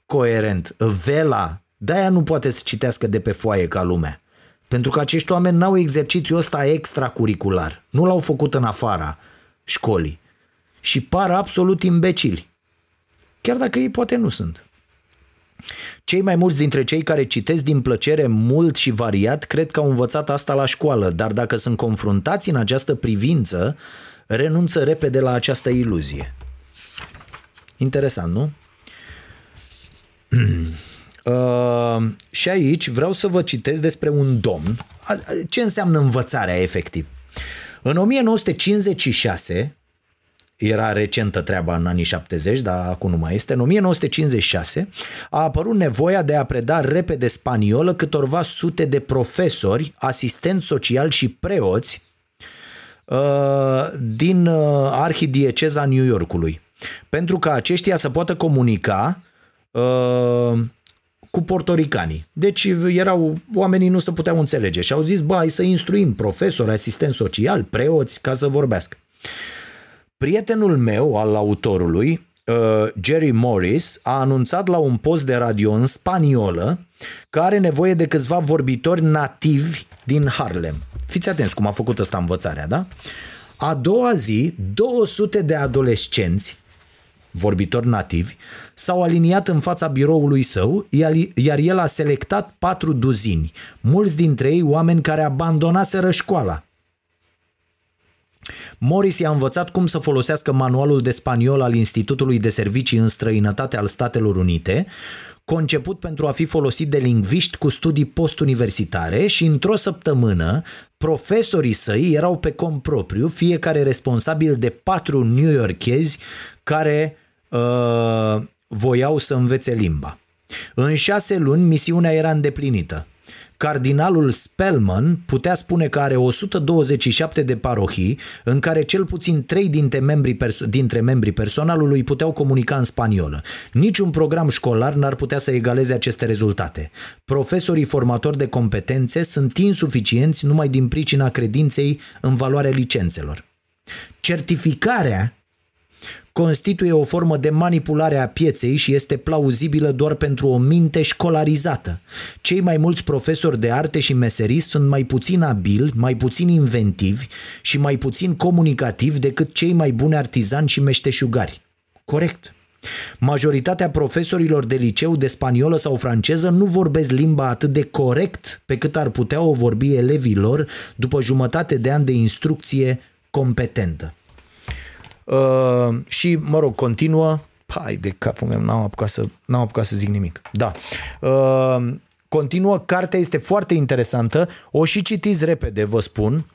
coerent. Vela, de-aia nu poate să citească de pe foaie ca lumea. Pentru că acești oameni n-au exercițiul ăsta extracurricular. Nu l-au făcut în afara școlii. Și par absolut imbecili chiar dacă ei poate nu sunt. Cei mai mulți dintre cei care citesc din plăcere mult și variat cred că au învățat asta la școală, dar dacă sunt confruntați în această privință, renunță repede la această iluzie. Interesant, nu? Uh, și aici vreau să vă citesc despre un domn. Ce înseamnă învățarea efectiv? În 1956, era recentă treaba în anii 70, dar acum nu mai este. În 1956 a apărut nevoia de a preda repede spaniolă câtorva sute de profesori, asistenți sociali și preoți uh, din uh, arhidieceza New Yorkului. Pentru ca aceștia să poată comunica uh, cu portoricanii. Deci erau, oamenii nu se puteau înțelege și au zis, bă, hai să instruim profesori, asistenți social, preoți, ca să vorbească. Prietenul meu al autorului, uh, Jerry Morris, a anunțat la un post de radio în spaniolă că are nevoie de câțiva vorbitori nativi din Harlem. Fiți atenți cum a făcut ăsta învățarea, da? A doua zi, 200 de adolescenți vorbitori nativi, s-au aliniat în fața biroului său, iar el a selectat patru duzini, mulți dintre ei oameni care abandonaseră școala. Morris i-a învățat cum să folosească manualul de spaniol al Institutului de Servicii în străinătate al Statelor Unite, conceput pentru a fi folosit de lingviști cu studii postuniversitare și într-o săptămână profesorii săi erau pe cont propriu, fiecare responsabil de patru new yorkezi care uh, voiau să învețe limba. În șase luni misiunea era îndeplinită. Cardinalul Spellman putea spune că are 127 de parohii în care cel puțin 3 dintre membrii, perso- dintre membrii personalului puteau comunica în spaniolă. Niciun program școlar n-ar putea să egaleze aceste rezultate. Profesorii formatori de competențe sunt insuficienți numai din pricina credinței în valoarea licențelor. Certificarea constituie o formă de manipulare a pieței și este plauzibilă doar pentru o minte școlarizată. Cei mai mulți profesori de arte și meserii sunt mai puțin abili, mai puțin inventivi și mai puțin comunicativi decât cei mai buni artizani și meșteșugari. Corect. Majoritatea profesorilor de liceu de spaniolă sau franceză nu vorbesc limba atât de corect pe cât ar putea o vorbi elevii lor după jumătate de ani de instrucție competentă. Uh, și, mă rog, continuă. Hai de capul meu, n-am apucat să, n-am apucat să zic nimic. Da. Uh, continuă, cartea este foarte interesantă. O și citiți repede, vă spun,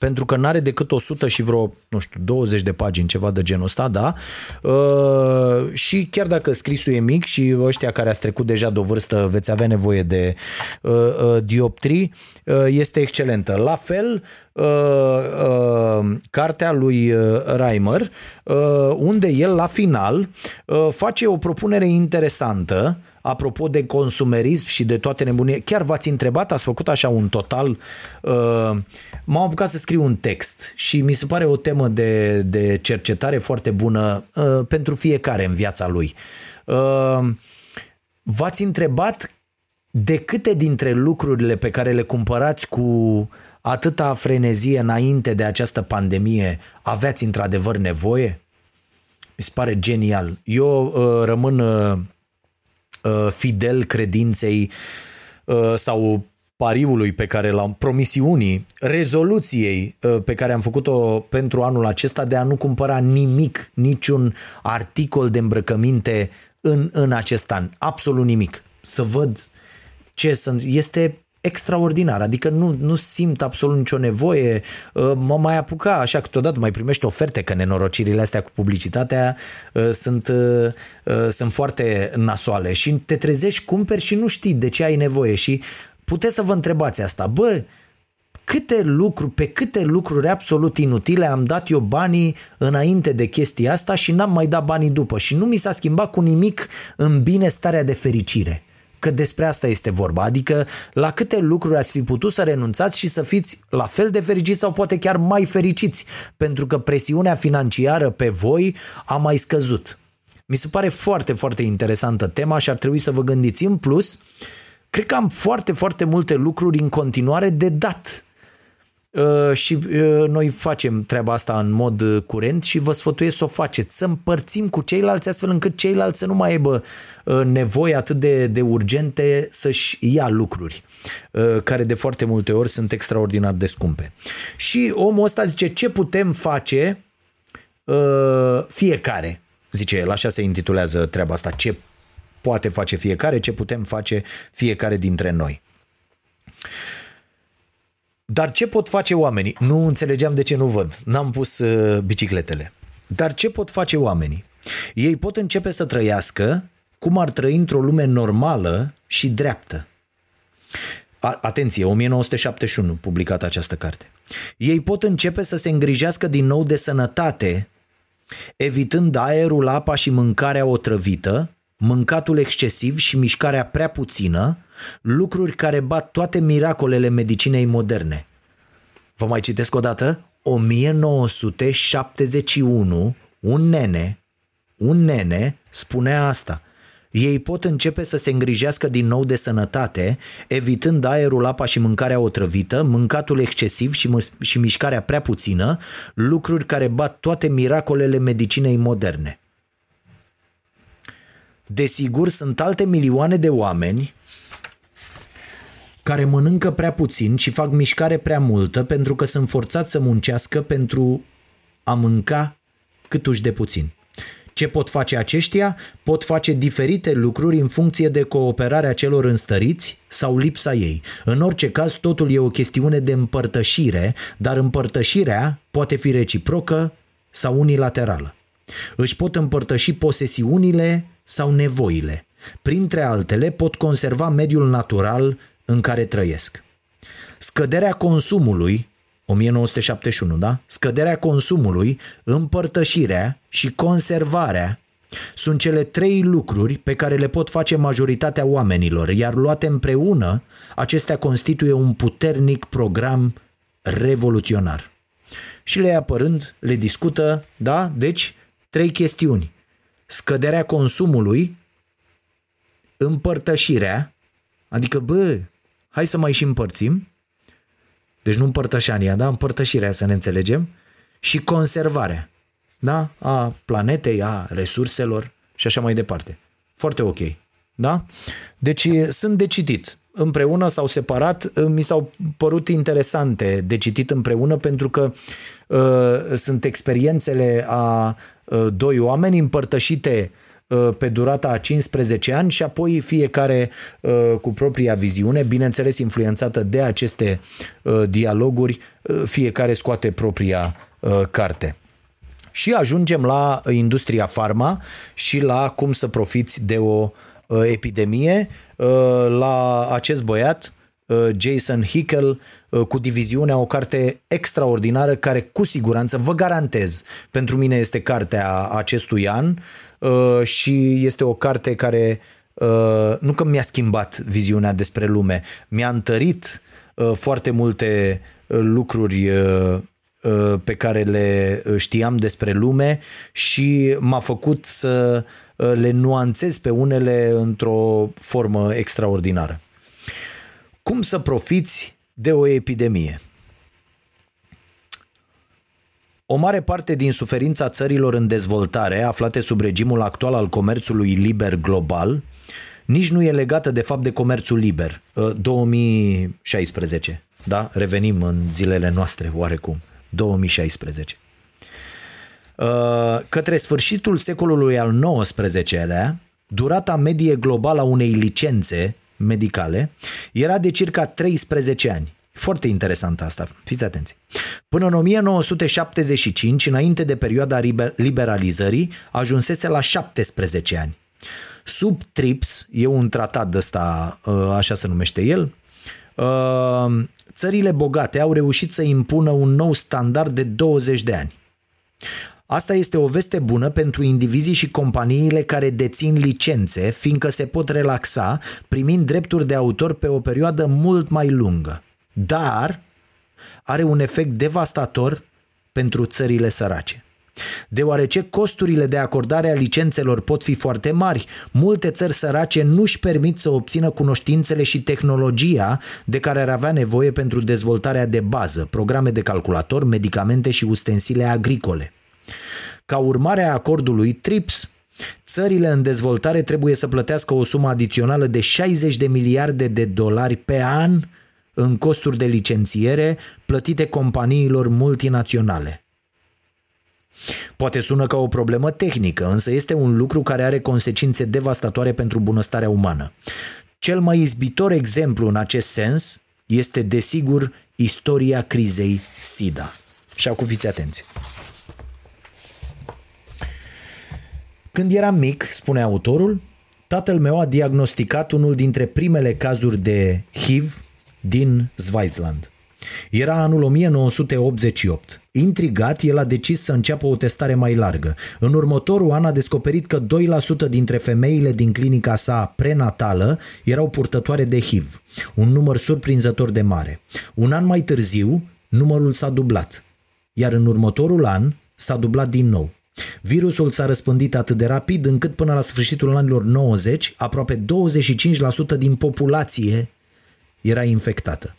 pentru că n-are decât 100 și vreo, nu știu, 20 de pagini, ceva de genul ăsta, da? Uh, și chiar dacă scrisul e mic și ăștia care ați trecut deja de o vârstă veți avea nevoie de uh, uh, dioptrii, uh, este excelentă. La fel, uh, uh, cartea lui uh, Reimer, uh, unde el la final uh, face o propunere interesantă apropo de consumerism și de toate nebunie. Chiar v-ați întrebat, ați făcut așa un total, uh, m-am apucat să scriu un text și mi se pare o temă de, de cercetare foarte bună uh, pentru fiecare în viața lui. Uh, v-ați întrebat de câte dintre lucrurile pe care le cumpărați cu atâta frenezie înainte de această pandemie aveați într-adevăr nevoie? Mi se pare genial. Eu uh, rămân uh, uh, fidel credinței uh, sau pariului pe care l-am, promisiunii, rezoluției uh, pe care am făcut-o pentru anul acesta de a nu cumpăra nimic, niciun articol de îmbrăcăminte în, în acest an. Absolut nimic. Să văd ce sunt. Este extraordinar, adică nu, nu simt absolut nicio nevoie, uh, mă mai apuca așa câteodată, mai primești oferte, că nenorocirile astea cu publicitatea uh, sunt, uh, sunt foarte nasoale. Și te trezești, cumperi și nu știi de ce ai nevoie. Și puteți să vă întrebați asta, bă, câte lucruri, pe câte lucruri absolut inutile am dat eu banii înainte de chestia asta și n-am mai dat banii după. Și nu mi s-a schimbat cu nimic în bine starea de fericire că despre asta este vorba. Adică la câte lucruri ați fi putut să renunțați și să fiți la fel de fericiți sau poate chiar mai fericiți, pentru că presiunea financiară pe voi a mai scăzut. Mi se pare foarte, foarte interesantă tema și ar trebui să vă gândiți. În plus, cred că am foarte, foarte multe lucruri în continuare de dat Uh, și uh, noi facem treaba asta în mod uh, curent și vă sfătuiesc să o faceți, să împărțim cu ceilalți astfel încât ceilalți să nu mai aibă nevoie atât de, de urgente să-și ia lucruri care de foarte multe ori sunt extraordinar de scumpe. Și omul ăsta zice ce putem face fiecare, zice el, așa se intitulează treaba asta, ce poate face fiecare, ce putem face fiecare dintre noi. Dar ce pot face oamenii? Nu înțelegeam de ce nu văd. N-am pus uh, bicicletele. Dar ce pot face oamenii? Ei pot începe să trăiască cum ar trăi într-o lume normală și dreaptă. A- atenție, 1971 publicată această carte. Ei pot începe să se îngrijească din nou de sănătate, evitând aerul, apa și mâncarea otrăvită, mâncatul excesiv și mișcarea prea puțină, lucruri care bat toate miracolele medicinei moderne. Vă mai citesc o dată? 1971, un nene, un nene spunea asta. Ei pot începe să se îngrijească din nou de sănătate, evitând aerul, apa și mâncarea otrăvită, mâncatul excesiv și, și mișcarea prea puțină, lucruri care bat toate miracolele medicinei moderne. Desigur, sunt alte milioane de oameni care mănâncă prea puțin și fac mișcare prea multă pentru că sunt forțați să muncească pentru a mânca câtuși de puțin. Ce pot face aceștia? Pot face diferite lucruri în funcție de cooperarea celor înstăriți sau lipsa ei. În orice caz, totul e o chestiune de împărtășire, dar împărtășirea poate fi reciprocă sau unilaterală. Își pot împărtăși posesiunile sau nevoile. Printre altele, pot conserva mediul natural în care trăiesc. Scăderea consumului, 1971, da? Scăderea consumului, împărtășirea și conservarea sunt cele trei lucruri pe care le pot face majoritatea oamenilor, iar luate împreună, acestea constituie un puternic program revoluționar. Și le apărând, le discută, da? Deci, trei chestiuni. Scăderea consumului, împărtășirea, adică, bă, hai să mai și împărțim, deci nu împărtășania, da? Împărtășirea, să ne înțelegem, și conservarea, da? A planetei, a resurselor și așa mai departe. Foarte ok, da? Deci sunt de citit împreună sau separat, mi s-au părut interesante de citit împreună pentru că uh, sunt experiențele a uh, doi oameni împărtășite Uh, pe durata a 15 ani și apoi fiecare uh, cu propria viziune, bineînțeles influențată de aceste uh, dialoguri, fiecare scoate propria carte. Și ajungem la industria farma și la cum să profiți de o epidemie, la acest băiat uh, Jason Hickel uh, cu diviziunea, o carte extraordinară care cu siguranță, vă garantez, pentru mine este cartea acestui an uh, și este o carte care nu că mi-a schimbat viziunea despre lume, mi-a întărit foarte multe lucruri pe care le știam despre lume și m-a făcut să le nuanțez pe unele într-o formă extraordinară. Cum să profiți de o epidemie? O mare parte din suferința țărilor în dezvoltare, aflate sub regimul actual al comerțului liber global, nici nu e legată de fapt de comerțul liber. 2016, uh, da? Revenim în zilele noastre, oarecum. 2016. Uh, către sfârșitul secolului al XIX-lea, durata medie globală a unei licențe medicale era de circa 13 ani. Foarte interesant asta, fiți atenți. Până în 1975, înainte de perioada liberalizării, ajunsese la 17 ani. Sub TRIPS, e un tratat de ăsta, uh, așa se numește el, uh, țările bogate au reușit să impună un nou standard de 20 de ani. Asta este o veste bună pentru indivizii și companiile care dețin licențe, fiindcă se pot relaxa primind drepturi de autor pe o perioadă mult mai lungă. Dar are un efect devastator pentru țările sărace. Deoarece costurile de acordare a licențelor pot fi foarte mari, multe țări sărace nu își permit să obțină cunoștințele și tehnologia de care ar avea nevoie pentru dezvoltarea de bază, programe de calculator, medicamente și ustensile agricole. Ca urmare a acordului TRIPS, țările în dezvoltare trebuie să plătească o sumă adițională de 60 de miliarde de dolari pe an în costuri de licențiere plătite companiilor multinaționale. Poate sună ca o problemă tehnică, însă este un lucru care are consecințe devastatoare pentru bunăstarea umană. Cel mai izbitor exemplu în acest sens este, desigur, istoria crizei SIDA. Și acum fiți atenți. Când eram mic, spune autorul, tatăl meu a diagnosticat unul dintre primele cazuri de HIV din Zweizland. Era anul 1988. Intrigat, el a decis să înceapă o testare mai largă. În următorul an a descoperit că 2% dintre femeile din clinica sa prenatală erau purtătoare de HIV, un număr surprinzător de mare. Un an mai târziu, numărul s-a dublat, iar în următorul an s-a dublat din nou. Virusul s-a răspândit atât de rapid încât până la sfârșitul anilor 90, aproape 25% din populație era infectată.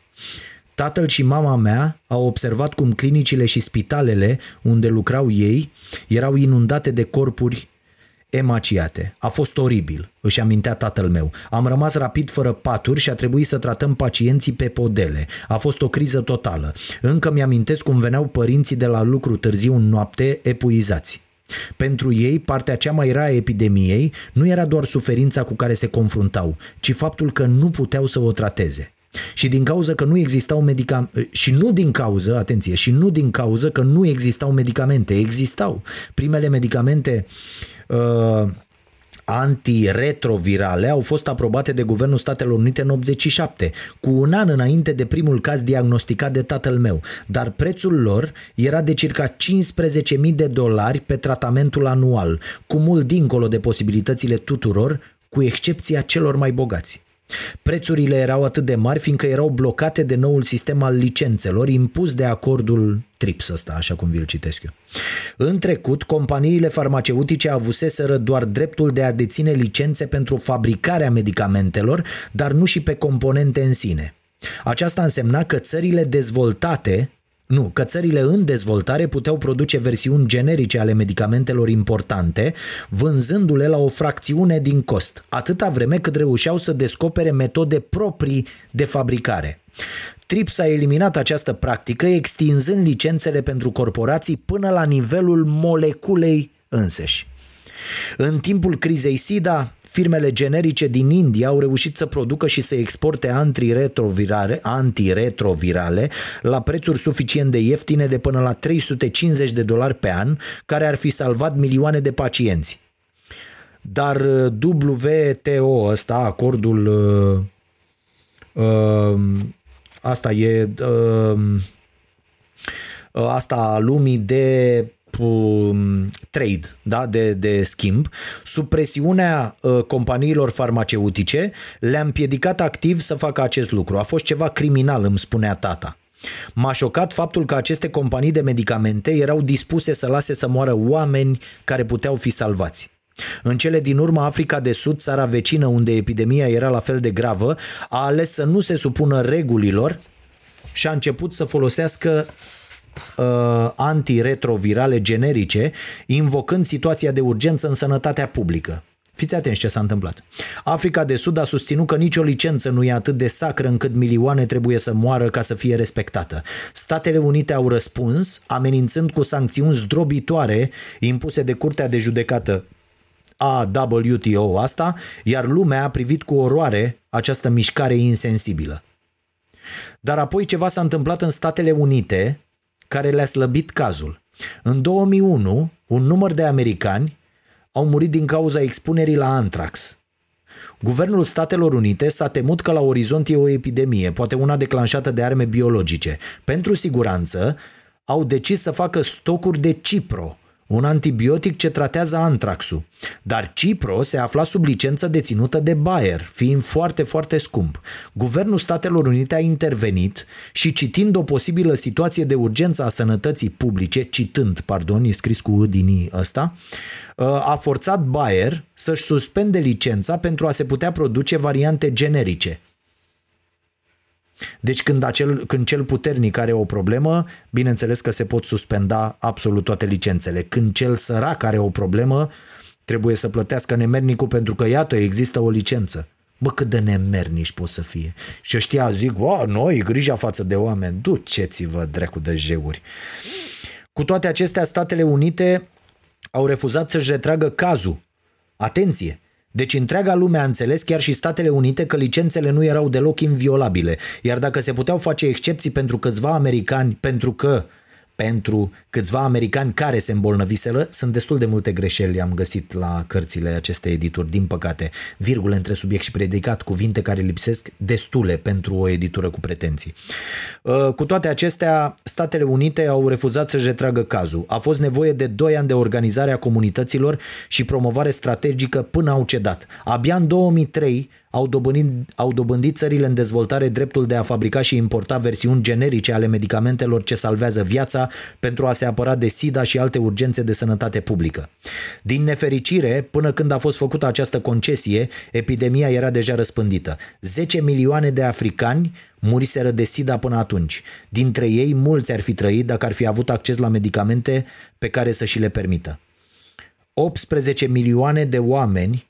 Tatăl și mama mea au observat cum clinicile și spitalele unde lucrau ei erau inundate de corpuri emaciate. A fost oribil, își amintea tatăl meu. Am rămas rapid fără paturi și a trebuit să tratăm pacienții pe podele. A fost o criză totală. Încă mi-amintesc cum veneau părinții de la lucru târziu în noapte epuizați. Pentru ei, partea cea mai rea a epidemiei nu era doar suferința cu care se confruntau, ci faptul că nu puteau să o trateze. Și din cauza că nu existau medicamente, și nu din cauză, atenție, și nu din cauză că nu existau medicamente, existau. Primele medicamente uh, antiretrovirale au fost aprobate de Guvernul Statelor Unite în 87, cu un an înainte de primul caz diagnosticat de tatăl meu, dar prețul lor era de circa 15.000 de dolari pe tratamentul anual, cu mult dincolo de posibilitățile tuturor, cu excepția celor mai bogați. Prețurile erau atât de mari fiindcă erau blocate de noul sistem al licențelor impus de acordul TRIPS ăsta, așa cum vi-l citesc eu. În trecut, companiile farmaceutice avuseseră doar dreptul de a deține licențe pentru fabricarea medicamentelor, dar nu și pe componente în sine. Aceasta însemna că țările dezvoltate nu, că țările în dezvoltare puteau produce versiuni generice ale medicamentelor importante, vânzându-le la o fracțiune din cost, atâta vreme cât reușeau să descopere metode proprii de fabricare. TRIPS a eliminat această practică, extinzând licențele pentru corporații până la nivelul moleculei înseși. În timpul crizei SIDA, Firmele generice din India au reușit să producă și să exporte antiretrovirale, antiretrovirale la prețuri suficient de ieftine de până la 350 de dolari pe an, care ar fi salvat milioane de pacienți. Dar uh, WTO ăsta, acordul uh, uh, asta e uh, asta a lumii de um, trade, da? de, de schimb, sub presiunea uh, companiilor farmaceutice, le-a împiedicat activ să facă acest lucru. A fost ceva criminal, îmi spunea tata. M-a șocat faptul că aceste companii de medicamente erau dispuse să lase să moară oameni care puteau fi salvați. În cele din urmă, Africa de Sud, țara vecină unde epidemia era la fel de gravă, a ales să nu se supună regulilor și a început să folosească uh, antiretrovirale generice, invocând situația de urgență în sănătatea publică. Fiți atenți ce s-a întâmplat. Africa de Sud a susținut că nicio licență nu e atât de sacră încât milioane trebuie să moară ca să fie respectată. Statele Unite au răspuns amenințând cu sancțiuni zdrobitoare impuse de Curtea de Judecată a WTO asta, iar lumea a privit cu oroare această mișcare insensibilă. Dar apoi ceva s-a întâmplat în Statele Unite care le-a slăbit cazul. În 2001, un număr de americani au murit din cauza expunerii la antrax. Guvernul Statelor Unite s-a temut că la orizont e o epidemie, poate una declanșată de arme biologice. Pentru siguranță, au decis să facă stocuri de cipro, un antibiotic ce tratează antraxul. Dar Cipro se afla sub licență deținută de Bayer, fiind foarte, foarte scump. Guvernul Statelor Unite a intervenit și citind o posibilă situație de urgență a sănătății publice, citând, pardon, e scris cu din ăsta, a forțat Bayer să-și suspende licența pentru a se putea produce variante generice – deci când, acel, când cel puternic are o problemă, bineînțeles că se pot suspenda absolut toate licențele. Când cel sărac are o problemă, trebuie să plătească nemernicul pentru că, iată, există o licență. Bă, cât de nemernici pot să fie. Și ăștia zic, o, noi, grija față de oameni, duceți-vă drecu de jeuri. Cu toate acestea, Statele Unite au refuzat să-și retragă cazul. Atenție! Deci întreaga lume a înțeles, chiar și Statele Unite, că licențele nu erau deloc inviolabile, iar dacă se puteau face excepții pentru câțiva americani, pentru că pentru câțiva americani care se îmbolnăviseră, sunt destul de multe greșeli am găsit la cărțile acestei edituri, din păcate. Virgule între subiect și predicat, cuvinte care lipsesc destule pentru o editură cu pretenții. Uh, cu toate acestea, Statele Unite au refuzat să-și retragă cazul. A fost nevoie de 2 ani de organizare a comunităților și promovare strategică până au cedat. Abia în 2003, au dobândit, au dobândit țările în dezvoltare dreptul de a fabrica și importa versiuni generice ale medicamentelor ce salvează viața pentru a se apăra de SIDA și alte urgențe de sănătate publică. Din nefericire, până când a fost făcută această concesie, epidemia era deja răspândită. 10 milioane de africani muriseră de SIDA până atunci. Dintre ei, mulți ar fi trăit dacă ar fi avut acces la medicamente pe care să și le permită. 18 milioane de oameni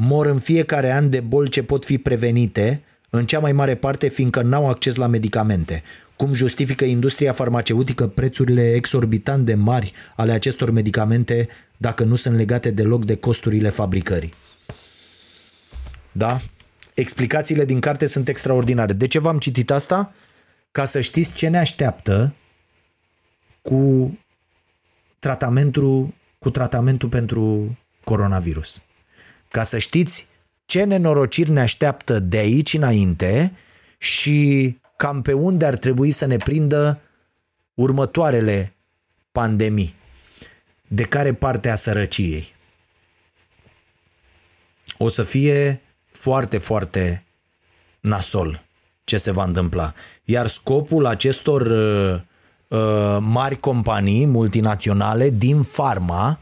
mor în fiecare an de boli ce pot fi prevenite, în cea mai mare parte fiindcă n-au acces la medicamente. Cum justifică industria farmaceutică prețurile exorbitant de mari ale acestor medicamente dacă nu sunt legate deloc de costurile fabricării? Da? Explicațiile din carte sunt extraordinare. De ce v-am citit asta? Ca să știți ce ne așteaptă cu tratamentul, cu tratamentul pentru coronavirus ca să știți ce nenorociri ne așteaptă de aici înainte și cam pe unde ar trebui să ne prindă următoarele pandemii. De care parte a sărăciei? O să fie foarte, foarte nasol ce se va întâmpla. Iar scopul acestor uh, uh, mari companii multinaționale din farma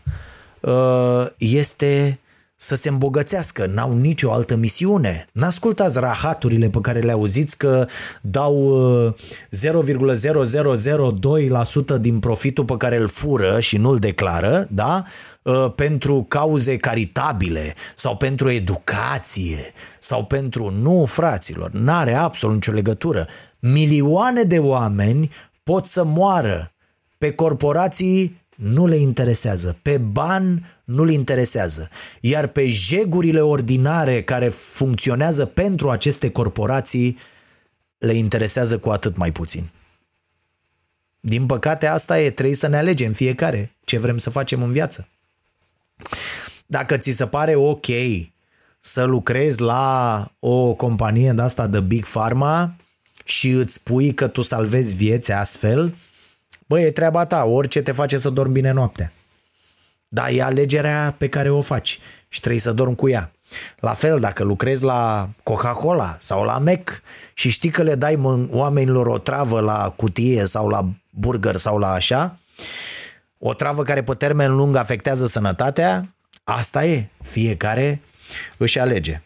uh, este să se îmbogățească, n-au nicio altă misiune. N-ascultați rahaturile pe care le auziți că dau 0,0002% uh, din profitul pe care îl fură și nu-l declară, da? Uh, pentru cauze caritabile sau pentru educație sau pentru... Nu, fraților, n-are absolut nicio legătură. Milioane de oameni pot să moară pe corporații nu le interesează, pe ban nu le interesează, iar pe jegurile ordinare care funcționează pentru aceste corporații le interesează cu atât mai puțin. Din păcate asta e, trebuie să ne alegem fiecare ce vrem să facem în viață. Dacă ți se pare ok să lucrezi la o companie de asta de Big Pharma și îți spui că tu salvezi vieți astfel, băi, e treaba ta, orice te face să dormi bine noaptea. Dar e alegerea pe care o faci și trebuie să dormi cu ea. La fel, dacă lucrezi la Coca-Cola sau la Mac și știi că le dai oamenilor o travă la cutie sau la burger sau la așa, o travă care pe termen lung afectează sănătatea, asta e. Fiecare își alege.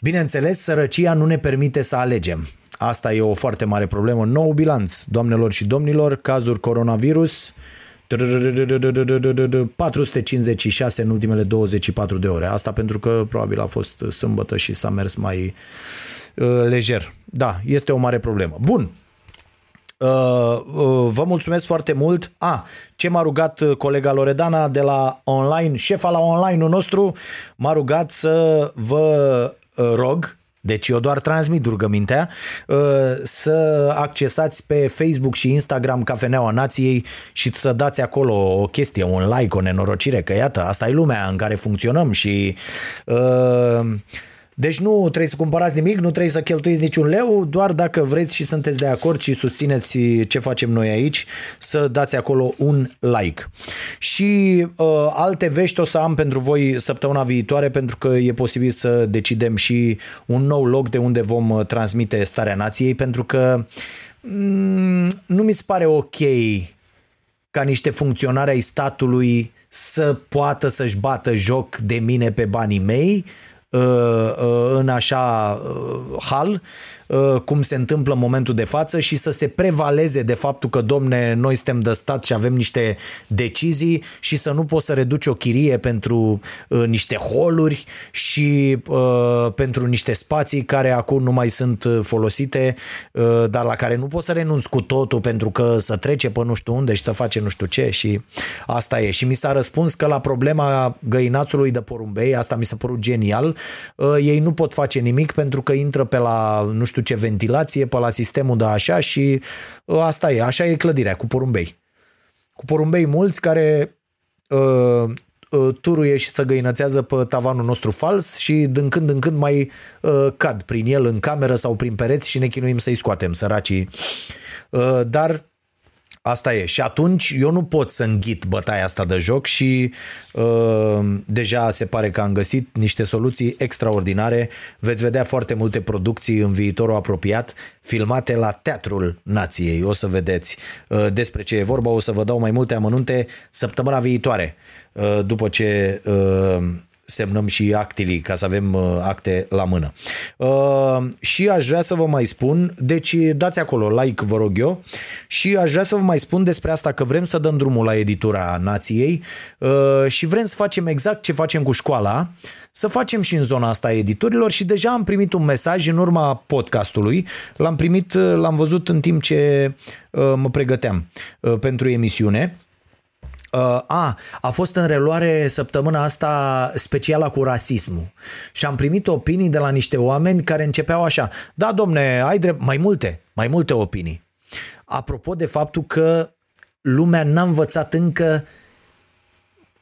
Bineînțeles, sărăcia nu ne permite să alegem. Asta e o foarte mare problemă. Nou bilanț, doamnelor și domnilor, cazuri coronavirus, 456 în ultimele 24 de ore. Asta pentru că probabil a fost sâmbătă și s-a mers mai uh, lejer. Da, este o mare problemă. Bun, Uh, uh, vă mulțumesc foarte mult. A, ah, ce m-a rugat colega Loredana de la online, șefa la online-ul nostru, m-a rugat să vă uh, rog deci eu doar transmit rugămintea să accesați pe Facebook și Instagram Cafeneaua Nației și să dați acolo o chestie, un like, o nenorocire, că iată, asta e lumea în care funcționăm și uh, deci nu trebuie să cumpărați nimic, nu trebuie să cheltuiți niciun leu, doar dacă vreți și sunteți de acord și susțineți ce facem noi aici, să dați acolo un like. Și uh, alte vești o să am pentru voi săptămâna viitoare, pentru că e posibil să decidem și un nou loc de unde vom uh, transmite starea nației, pentru că mm, nu mi se pare ok ca niște funcționari ai statului să poată să-și bată joc de mine pe banii mei, Uh, uh, în așa uh, hal. Uh, cum se întâmplă în momentul de față și să se prevaleze de faptul că, domne, noi suntem de stat și avem niște decizii și să nu poți să reduci o chirie pentru uh, niște holuri și uh, pentru niște spații care acum nu mai sunt uh, folosite, uh, dar la care nu poți să renunți cu totul pentru că să trece pe nu știu unde și să face nu știu ce și asta e. Și mi s-a răspuns că la problema găinațului de porumbei, asta mi s-a părut genial, uh, ei nu pot face nimic pentru că intră pe la nu știu ce ventilație pe la sistemul de așa și ă, asta e, așa e clădirea cu porumbei. Cu porumbei mulți care uh, uh, turuie și să găinățează pe tavanul nostru fals și din când în când mai uh, cad prin el în cameră sau prin pereți și ne chinuim să-i scoatem săracii. Uh, dar Asta e. Și atunci eu nu pot să înghit bătaia asta de joc și uh, deja se pare că am găsit niște soluții extraordinare. Veți vedea foarte multe producții în viitorul apropiat filmate la Teatrul Nației. O să vedeți uh, despre ce e vorba. O să vă dau mai multe amănunte săptămâna viitoare uh, după ce uh, semnăm și actele ca să avem uh, acte la mână. Uh, și aș vrea să vă mai spun, deci dați acolo like, vă rog eu, și aș vrea să vă mai spun despre asta că vrem să dăm drumul la editura nației uh, și vrem să facem exact ce facem cu școala, să facem și în zona asta a editorilor și deja am primit un mesaj în urma podcastului, l-am primit, l-am văzut în timp ce mă pregăteam pentru emisiune Uh, a, a fost în reluare săptămâna asta speciala cu rasismul și am primit opinii de la niște oameni care începeau așa, da domne, ai drept, mai multe, mai multe opinii. Apropo de faptul că lumea n-a învățat încă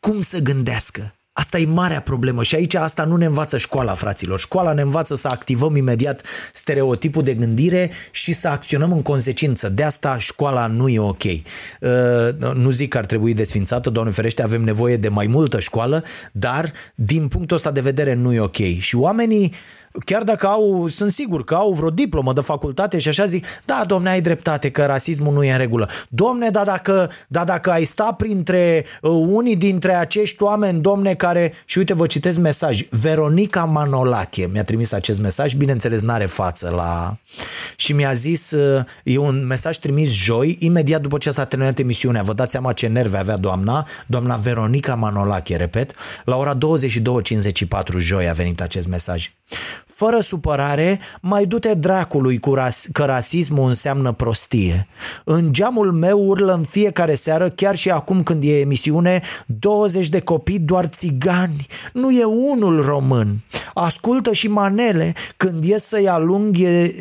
cum să gândească. Asta e marea problemă și aici asta nu ne învață școala, fraților. Școala ne învață să activăm imediat stereotipul de gândire și să acționăm în consecință. De asta școala nu e ok. Uh, nu zic că ar trebui desfințată, doamne ferește, avem nevoie de mai multă școală, dar din punctul ăsta de vedere nu e ok. Și oamenii chiar dacă au, sunt sigur că au vreo diplomă de facultate și așa zic, da, domne, ai dreptate că rasismul nu e în regulă. Domne, dar dacă, da, dacă ai sta printre uh, unii dintre acești oameni, domne, care, și uite, vă citesc mesaj, Veronica Manolache mi-a trimis acest mesaj, bineînțeles n-are față la... și mi-a zis, uh, e un mesaj trimis joi, imediat după ce s-a terminat emisiunea, vă dați seama ce nerve avea doamna, doamna Veronica Manolache, repet, la ora 22.54 joi a venit acest mesaj. Fără supărare, mai du-te dracului cu ras- că rasismul înseamnă prostie. În geamul meu urlă în fiecare seară, chiar și acum când e emisiune, 20 de copii doar țigani. Nu e unul român. Ascultă și manele când ies să-i alung e,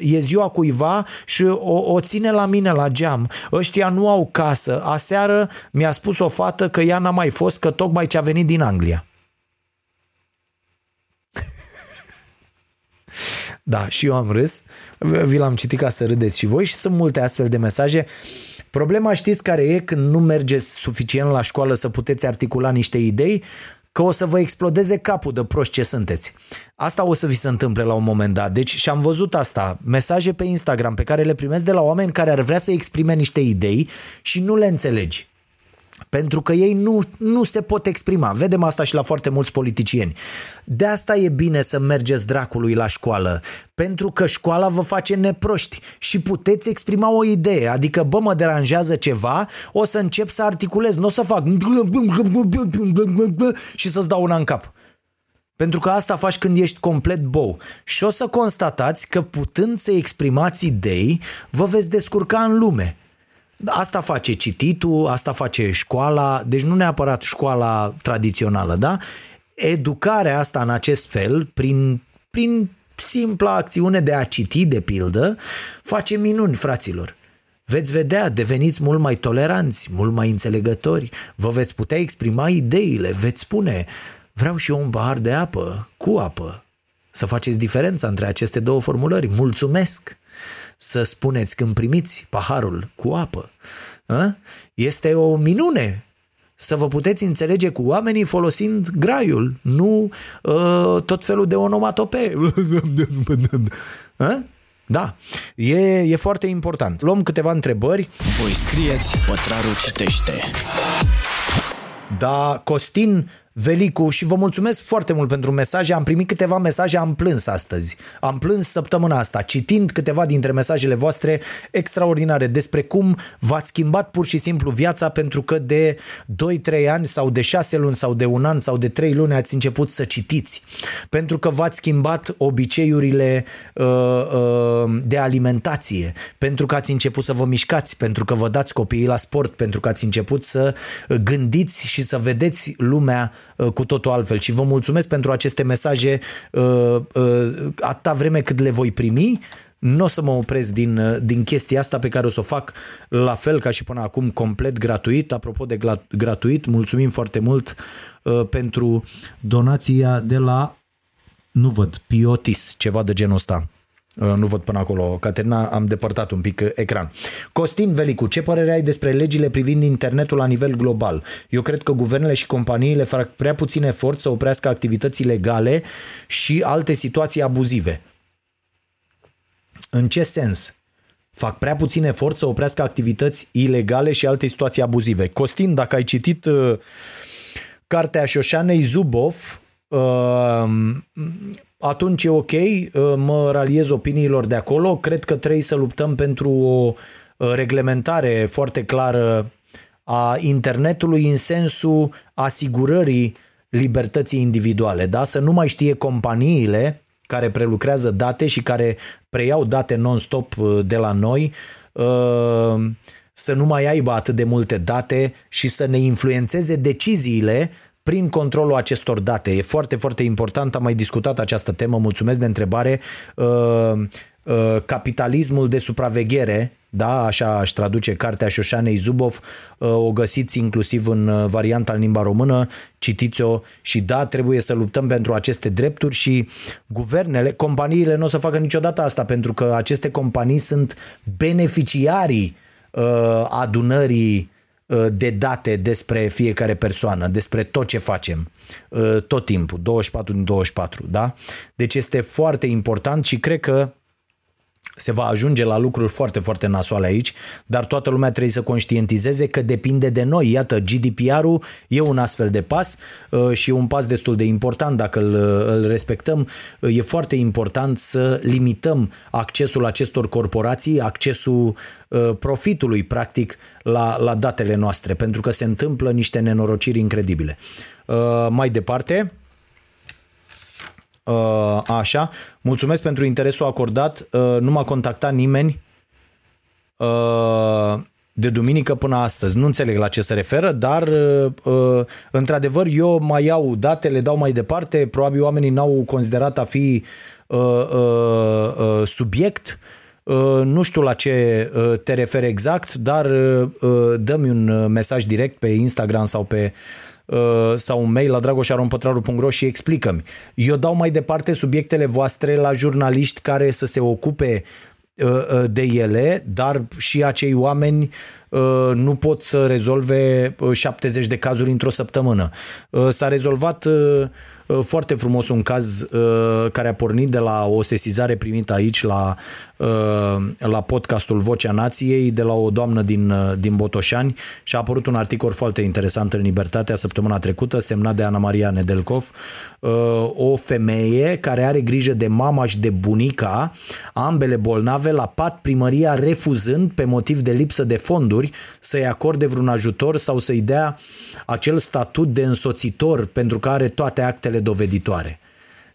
e ziua cuiva și o, o ține la mine la geam. Ăștia nu au casă. Aseară mi-a spus o fată că ea n-a mai fost, că tocmai ce a venit din Anglia. Da, și eu am râs. Vi l-am citit ca să râdeți și voi și sunt multe astfel de mesaje. Problema știți care e când nu mergeți suficient la școală să puteți articula niște idei, că o să vă explodeze capul de proști ce sunteți. Asta o să vi se întâmple la un moment dat. Deci și am văzut asta, mesaje pe Instagram pe care le primesc de la oameni care ar vrea să exprime niște idei și nu le înțelegi. Pentru că ei nu, nu se pot exprima. Vedem asta și la foarte mulți politicieni. De asta e bine să mergeți dracului la școală. Pentru că școala vă face neproști și puteți exprima o idee. Adică, bă, mă deranjează ceva, o să încep să articulez, nu o să fac și să-ți dau una în cap. Pentru că asta faci când ești complet bou. Și o să constatați că putând să exprimați idei, vă veți descurca în lume. Asta face cititul, asta face școala, deci nu neapărat școala tradițională, da? Educarea asta în acest fel, prin, prin simpla acțiune de a citi, de pildă, face minuni, fraților. Veți vedea, deveniți mult mai toleranți, mult mai înțelegători, vă veți putea exprima ideile, veți spune, vreau și eu un bahar de apă, cu apă. Să faceți diferența între aceste două formulări. Mulțumesc! Să spuneți când primiți paharul cu apă. A? Este o minune să vă puteți înțelege cu oamenii folosind graiul, nu uh, tot felul de onomatope. Da, e, e foarte important. Luăm câteva întrebări. Voi scrieți, pătrarul citește. Da, Costin Velicu și vă mulțumesc foarte mult pentru mesaje. Am primit câteva mesaje, am plâns astăzi. Am plâns săptămâna asta, citind câteva dintre mesajele voastre extraordinare despre cum v-ați schimbat pur și simplu viața pentru că de 2-3 ani sau de 6 luni sau de un an sau de 3 luni ați început să citiți. Pentru că v-ați schimbat obiceiurile uh, uh, de alimentație, pentru că ați început să vă mișcați, pentru că vă dați copiii la sport, pentru că ați început să gândiți și să vedeți lumea Uh, cu totul altfel și vă mulțumesc pentru aceste mesaje uh, uh, atâta vreme cât le voi primi nu o să mă opresc din, din chestia asta pe care o să o fac la fel ca și până acum complet gratuit. Apropo de gratuit, mulțumim foarte mult uh, pentru donația de la, nu văd, Piotis, ceva de genul ăsta. Uh, nu văd până acolo, Caterina, am depărtat un pic uh, ecran. Costin Velicu, ce părere ai despre legile privind internetul la nivel global? Eu cred că guvernele și companiile fac prea puțin efort să oprească activități legale și alte situații abuzive. În ce sens? Fac prea puțin efort să oprească activități ilegale și alte situații abuzive. Costin, dacă ai citit uh, cartea Șoșanei Zubov, uh, atunci e ok, uh, mă raliez opiniilor de acolo. Cred că trebuie să luptăm pentru o uh, reglementare foarte clară a internetului în sensul asigurării libertății individuale, da? Să nu mai știe companiile care prelucrează date și care preiau date non-stop uh, de la noi să nu mai aibă atât de multe date și să ne influențeze deciziile prin controlul acestor date. E foarte, foarte important, am mai discutat această temă, mulțumesc de întrebare. Uh, uh, capitalismul de supraveghere, da, așa aș traduce cartea Șoșanei Zubov, uh, o găsiți inclusiv în varianta în limba română, citiți-o și da, trebuie să luptăm pentru aceste drepturi și guvernele, companiile nu o să facă niciodată asta pentru că aceste companii sunt beneficiarii adunării Uh, de date despre fiecare persoană, despre tot ce facem, uh, tot timpul, 24 din 24, da? Deci este foarte important și cred că se va ajunge la lucruri foarte, foarte nasoale aici, dar toată lumea trebuie să conștientizeze că depinde de noi. Iată, GDPR-ul e un astfel de pas uh, și e un pas destul de important dacă îl, îl respectăm. E foarte important să limităm accesul acestor corporații, accesul uh, profitului, practic, la, la datele noastre, pentru că se întâmplă niște nenorociri incredibile. Uh, mai departe, Uh, așa. Mulțumesc pentru interesul acordat. Uh, nu m-a contactat nimeni uh, de duminică până astăzi. Nu înțeleg la ce se referă, dar într-adevăr eu mai iau date, le dau mai departe. Probabil oamenii n-au considerat a fi subiect. Nu știu la ce te referi exact, dar dă-mi un mesaj direct pe Instagram sau pe sau un mail la dragoșarompătraru.ro și explică-mi. Eu dau mai departe subiectele voastre la jurnaliști care să se ocupe de ele, dar și acei oameni nu pot să rezolve 70 de cazuri într-o săptămână. S-a rezolvat Uh, foarte frumos un caz uh, care a pornit de la o sesizare primită aici la, uh, la podcastul Vocea Nației de la o doamnă din, din Botoșani și a apărut un articol foarte interesant în Libertatea săptămâna trecută semnat de Ana Maria Nedelcov o femeie care are grijă de mama și de bunica, ambele bolnave, la pat primăria refuzând pe motiv de lipsă de fonduri să-i acorde vreun ajutor sau să-i dea acel statut de însoțitor pentru care are toate actele faptele doveditoare.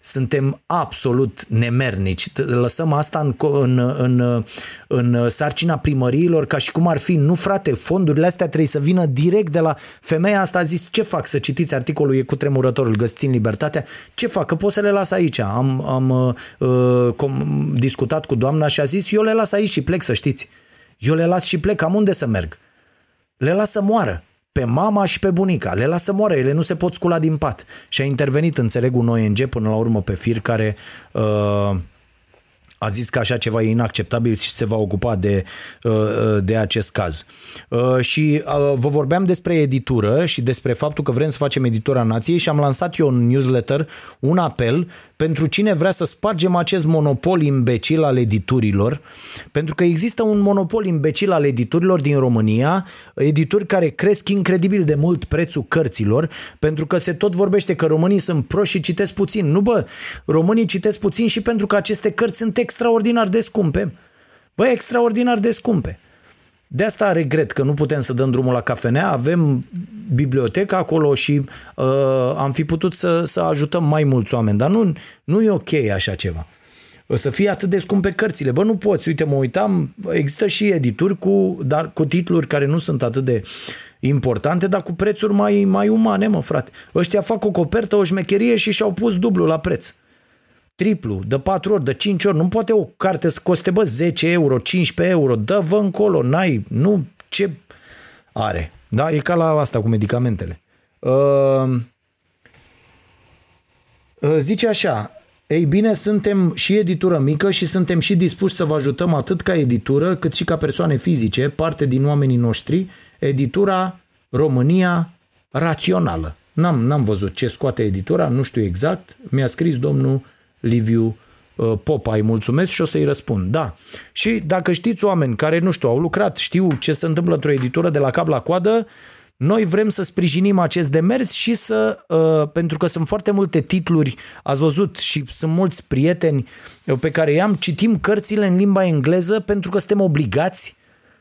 Suntem absolut nemernici. Lăsăm asta în, în, în, în sarcina primăriilor ca și cum ar fi, nu frate, fondurile astea trebuie să vină direct de la femeia asta a zis, ce fac să citiți articolul, e cu tremurătorul, găsiți în libertatea, ce fac, că pot să le las aici. Am, am uh, com, discutat cu doamna și a zis, eu le las aici și plec, să știți. Eu le las și plec, am unde să merg. Le las să moară pe mama și pe bunica. Le lasă moare, ele nu se pot scula din pat. Și a intervenit, înțeleg, un ONG până la urmă pe fir care uh, a zis că așa ceva e inacceptabil și se va ocupa de, uh, uh, de acest caz. Uh, și vă vorbeam despre editură și despre faptul că vrem să facem editura nației și am lansat eu un newsletter, un apel pentru cine vrea să spargem acest monopol imbecil al editurilor, pentru că există un monopol imbecil al editurilor din România, edituri care cresc incredibil de mult prețul cărților, pentru că se tot vorbește că românii sunt proști și citesc puțin. Nu bă, românii citesc puțin și pentru că aceste cărți sunt extraordinar de scumpe. Bă, extraordinar de scumpe. De asta regret că nu putem să dăm drumul la cafenea, avem biblioteca acolo și uh, am fi putut să, să ajutăm mai mulți oameni, dar nu, nu e ok așa ceva. O să fie atât de scumpe cărțile. Bă, nu poți. Uite, mă uitam, există și edituri cu, dar cu titluri care nu sunt atât de importante, dar cu prețuri mai, mai umane, mă, frate. Ăștia fac o copertă, o șmecherie și și-au pus dublu la preț triplu, de 4 ori, de 5 ori. Nu poate o carte să coste, bă, 10 euro, 15 euro. Dă-vă încolo, n-ai, nu, ce are. Da, e ca la asta cu medicamentele. Uh, uh, zice așa, ei bine, suntem și editură mică și suntem și dispuși să vă ajutăm atât ca editură, cât și ca persoane fizice, parte din oamenii noștri, editura România rațională. N-am, n-am văzut ce scoate editura, nu știu exact. Mi-a scris domnul Liviu uh, Popa, îi mulțumesc și o să-i răspund. Da. Și dacă știți oameni care, nu știu, au lucrat, știu ce se întâmplă într-o editură de la cap la coadă, noi vrem să sprijinim acest demers și să, uh, pentru că sunt foarte multe titluri, ați văzut și sunt mulți prieteni uh, pe care i-am, citim cărțile în limba engleză pentru că suntem obligați,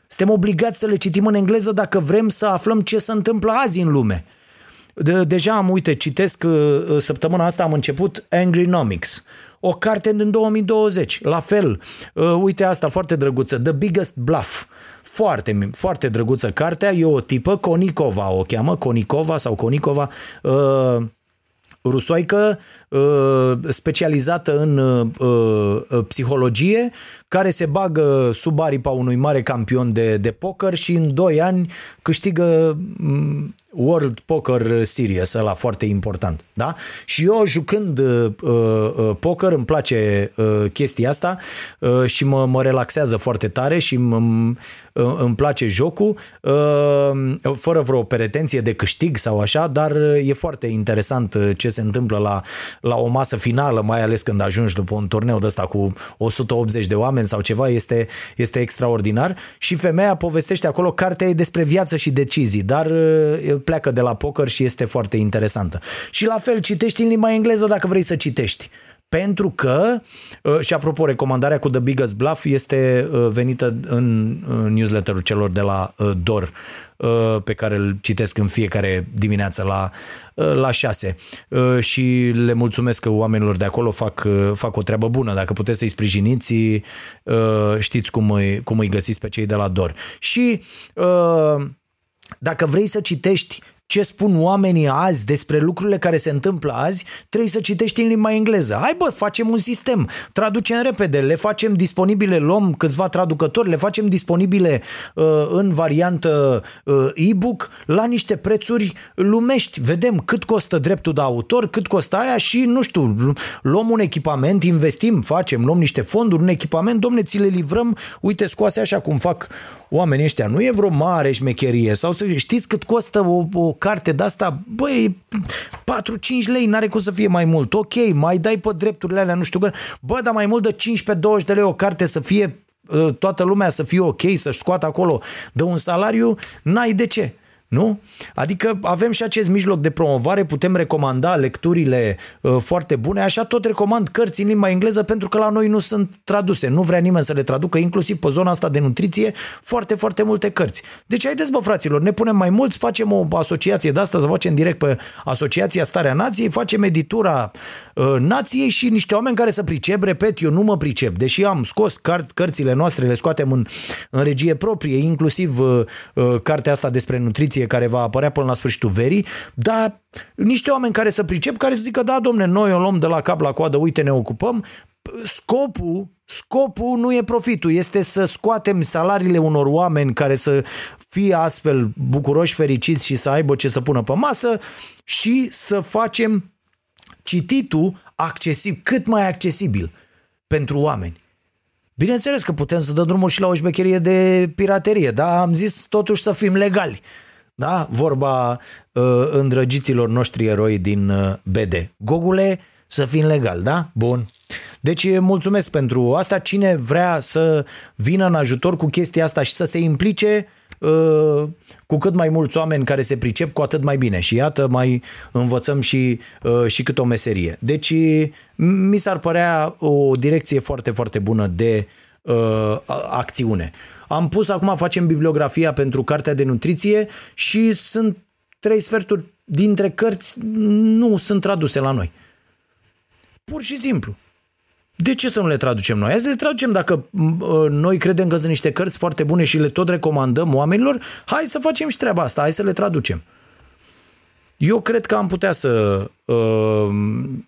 suntem obligați să le citim în engleză dacă vrem să aflăm ce se întâmplă azi în lume. De, deja am, uite, citesc, uh, uh, săptămâna asta am început Angrynomics, o carte din 2020, la fel, uh, uite asta, foarte drăguță, The Biggest Bluff, foarte, foarte drăguță cartea, e o tipă, Konikova o cheamă, Konikova sau Konikova, rusoaică specializată în psihologie, care se bagă sub aripa unui mare campion de, de poker și în 2 ani câștigă World Poker Series, ăla foarte important, da? Și eu jucând uh, uh, poker îmi place uh, chestia asta uh, și mă, mă relaxează foarte tare și m- uh, îmi place jocul uh, fără vreo pretenție de câștig sau așa, dar uh, e foarte interesant uh, ce se întâmplă la, la o masă finală, mai ales când ajungi după un turneu de ăsta cu 180 de oameni sau ceva, este, este extraordinar și femeia povestește acolo, cartea e despre viață și decizii, dar uh, pleacă de la poker și este foarte interesantă. Și la fel, citești în limba engleză dacă vrei să citești. Pentru că, uh, și apropo, recomandarea cu The Biggest Bluff este uh, venită în newsletterul celor de la uh, DOR, pe care îl citesc în fiecare dimineață la, la 6 și le mulțumesc că oamenilor de acolo fac, fac o treabă bună. Dacă puteți să-i sprijiniți, știți cum îi, cum îi găsiți pe cei de la DOR. Și dacă vrei să citești ce spun oamenii azi despre lucrurile care se întâmplă azi, trebuie să citești în limba engleză. Hai bă, facem un sistem, traducem repede, le facem disponibile, luăm câțiva traducători, le facem disponibile uh, în variantă uh, e-book la niște prețuri lumești. Vedem cât costă dreptul de autor, cât costă aia și, nu știu, luăm un echipament, investim, facem, luăm niște fonduri, un echipament, domne, ți le livrăm, uite, scoase așa cum fac oamenii ăștia. Nu e vreo mare șmecherie. Sau să știți cât costă o, o carte de asta? Băi, 4-5 lei, n-are cum să fie mai mult. Ok, mai dai pe drepturile alea, nu știu. Bă, dar mai mult de 15-20 de lei o carte să fie ă, toată lumea să fie ok, să-și scoată acolo de un salariu, n-ai de ce. Nu? Adică avem și acest mijloc de promovare, putem recomanda lecturile uh, foarte bune, așa tot recomand cărți în limba engleză pentru că la noi nu sunt traduse, nu vrea nimeni să le traducă, inclusiv pe zona asta de nutriție, foarte, foarte multe cărți. Deci haideți bă fraților, ne punem mai mulți, facem o asociație de asta, să facem direct pe Asociația Starea Nației, facem editura uh, Nației și niște oameni care să pricep, repet, eu nu mă pricep, deși am scos cart, cărțile noastre, le scoatem în, în regie proprie, inclusiv uh, uh, cartea asta despre nutriție ediție care va apărea până la sfârșitul verii, dar niște oameni care să pricep, care să zică, da, domne, noi o luăm de la cap la coadă, uite, ne ocupăm. Scopul, scopul nu e profitul, este să scoatem salariile unor oameni care să fie astfel bucuroși, fericiți și să aibă ce să pună pe masă și să facem cititul accesibil, cât mai accesibil pentru oameni. Bineînțeles că putem să dăm drumul și la o șmecherie de piraterie, dar am zis totuși să fim legali. Da? Vorba uh, îndrăgiților noștri eroi din uh, BD. Gogule, să fim legal, da? Bun. Deci mulțumesc pentru asta. Cine vrea să vină în ajutor cu chestia asta și să se implice uh, cu cât mai mulți oameni care se pricep, cu atât mai bine. Și iată, mai învățăm și, uh, și cât o meserie. Deci mi s-ar părea o direcție foarte, foarte bună de uh, acțiune. Am pus, acum facem bibliografia pentru cartea de nutriție și sunt trei sferturi dintre cărți nu sunt traduse la noi. Pur și simplu. De ce să nu le traducem noi? Hai să le traducem dacă ă, noi credem că sunt niște cărți foarte bune și le tot recomandăm oamenilor, hai să facem și treaba asta, hai să le traducem. Eu cred că am putea să uh,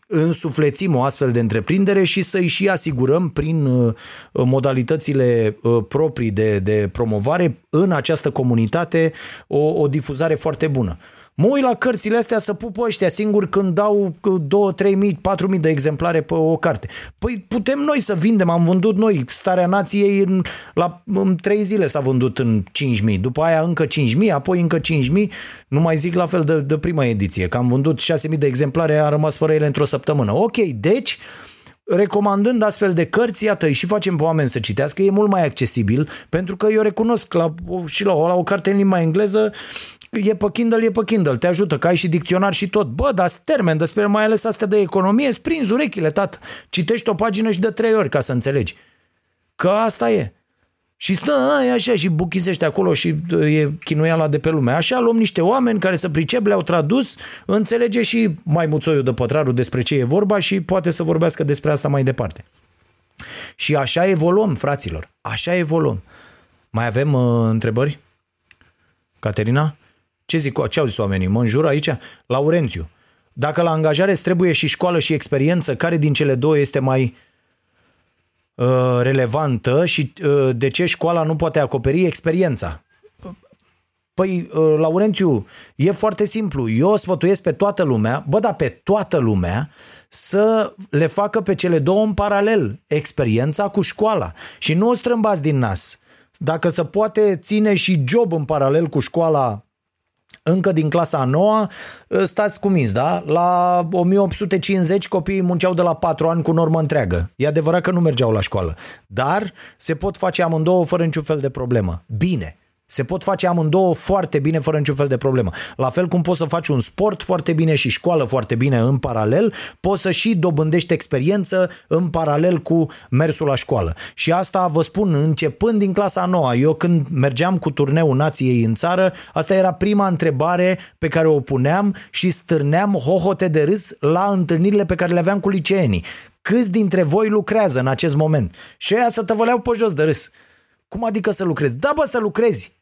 însuflețim o astfel de întreprindere și să-i și asigurăm prin uh, modalitățile uh, proprii de, de promovare în această comunitate o, o difuzare foarte bună. Mă uit la cărțile astea să pupă ăștia singuri când dau 2, 3 mii, 4 mii de exemplare pe o carte. Păi putem noi să vindem, am vândut noi. Starea Nației în, la, în 3 zile s-a vândut în 5 mii, după aia încă 5 mii, apoi încă 5 mii, nu mai zic la fel de, de prima ediție, că am vândut 6 mii de exemplare, a rămas fără ele într-o săptămână. Ok, deci recomandând astfel de cărți, iată, și facem pe oameni să citească, e mult mai accesibil, pentru că eu recunosc la, și la, la o carte în limba engleză, e pe Kindle, e pe Kindle, te ajută, că ai și dicționar și tot. Bă, dar termen, despre mai ales astea de economie, sprinzi urechile, tat. Citești o pagină și de trei ori ca să înțelegi. Că asta e. Și stă aia așa și buchisește acolo și e chinuiala de pe lume. Așa luăm niște oameni care să pricep, le-au tradus, înțelege și mai muțoiul de pătrarul despre ce e vorba și poate să vorbească despre asta mai departe. Și așa evoluăm, fraților. Așa evoluăm. Mai avem uh, întrebări? Caterina? Ce zic? Ce au zis oamenii? Mă înjură aici? Laurențiu. Dacă la angajare îți trebuie și școală și experiență, care din cele două este mai uh, relevantă și uh, de ce școala nu poate acoperi experiența? Păi, uh, Laurențiu, e foarte simplu. Eu sfătuiesc pe toată lumea, bă, da, pe toată lumea, să le facă pe cele două în paralel, experiența cu școala. Și nu o strâmbați din nas. Dacă se poate ține și job în paralel cu școala încă din clasa a noua, ă, stați cuminți, da? La 1850 copiii munceau de la 4 ani cu normă întreagă. E adevărat că nu mergeau la școală, dar se pot face amândouă fără niciun fel de problemă. Bine, se pot face amândouă foarte bine, fără niciun fel de problemă. La fel cum poți să faci un sport foarte bine și școală foarte bine în paralel, poți să și dobândești experiență în paralel cu mersul la școală. Și asta vă spun, începând din clasa noua, eu când mergeam cu turneul nației în țară, asta era prima întrebare pe care o puneam și stârneam hohote de râs la întâlnirile pe care le aveam cu liceenii. Câți dintre voi lucrează în acest moment? Și aia să tăvăleau pe jos de râs. Cum adică să lucrezi? Da, bă, să lucrezi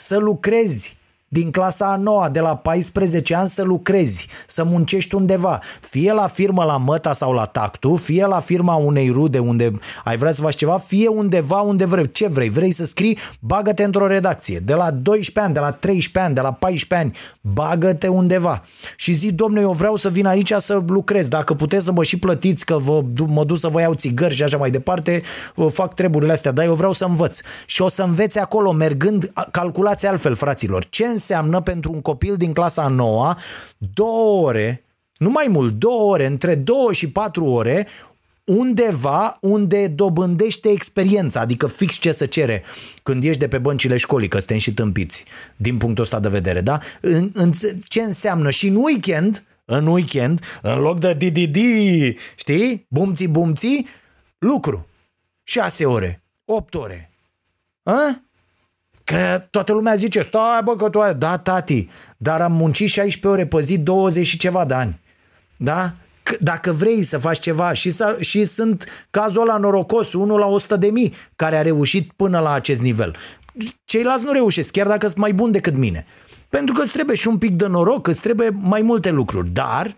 să lucrezi. Din clasa a noua, de la 14 ani să lucrezi, să muncești undeva, fie la firmă la Măta sau la Tactu, fie la firma unei rude unde ai vrea să faci ceva, fie undeva unde vrei. Ce vrei? Vrei să scrii? Bagă-te într-o redacție. De la 12 ani, de la 13 ani, de la 14 ani, bagă-te undeva. Și zi, domnule, eu vreau să vin aici să lucrez. Dacă puteți să mă și plătiți că vă, mă duc să vă iau țigări și așa mai departe, fac treburile astea, dar eu vreau să învăț. Și o să înveți acolo, mergând, calculați altfel, fraților. Ce înseamnă pentru un copil din clasa a noua două ore, nu mai mult, două ore, între două și patru ore, undeva unde dobândește experiența, adică fix ce să cere când ești de pe băncile școlii, că suntem și tâmpiți din punctul ăsta de vedere, da? În, în, ce înseamnă și în weekend, în weekend, în loc de DDD, știi? Bumții, bumții, lucru. 6 ore, 8 ore. A? Că toată lumea zice, stai bă că tu ai... Da, tati, dar am muncit 16 ore pe zi 20 și ceva de ani. Da? Dacă vrei să faci ceva și, să, și sunt cazul ăla norocos, unul la 100 de mii care a reușit până la acest nivel. Ceilalți nu reușesc, chiar dacă sunt mai buni decât mine. Pentru că îți trebuie și un pic de noroc, îți trebuie mai multe lucruri. Dar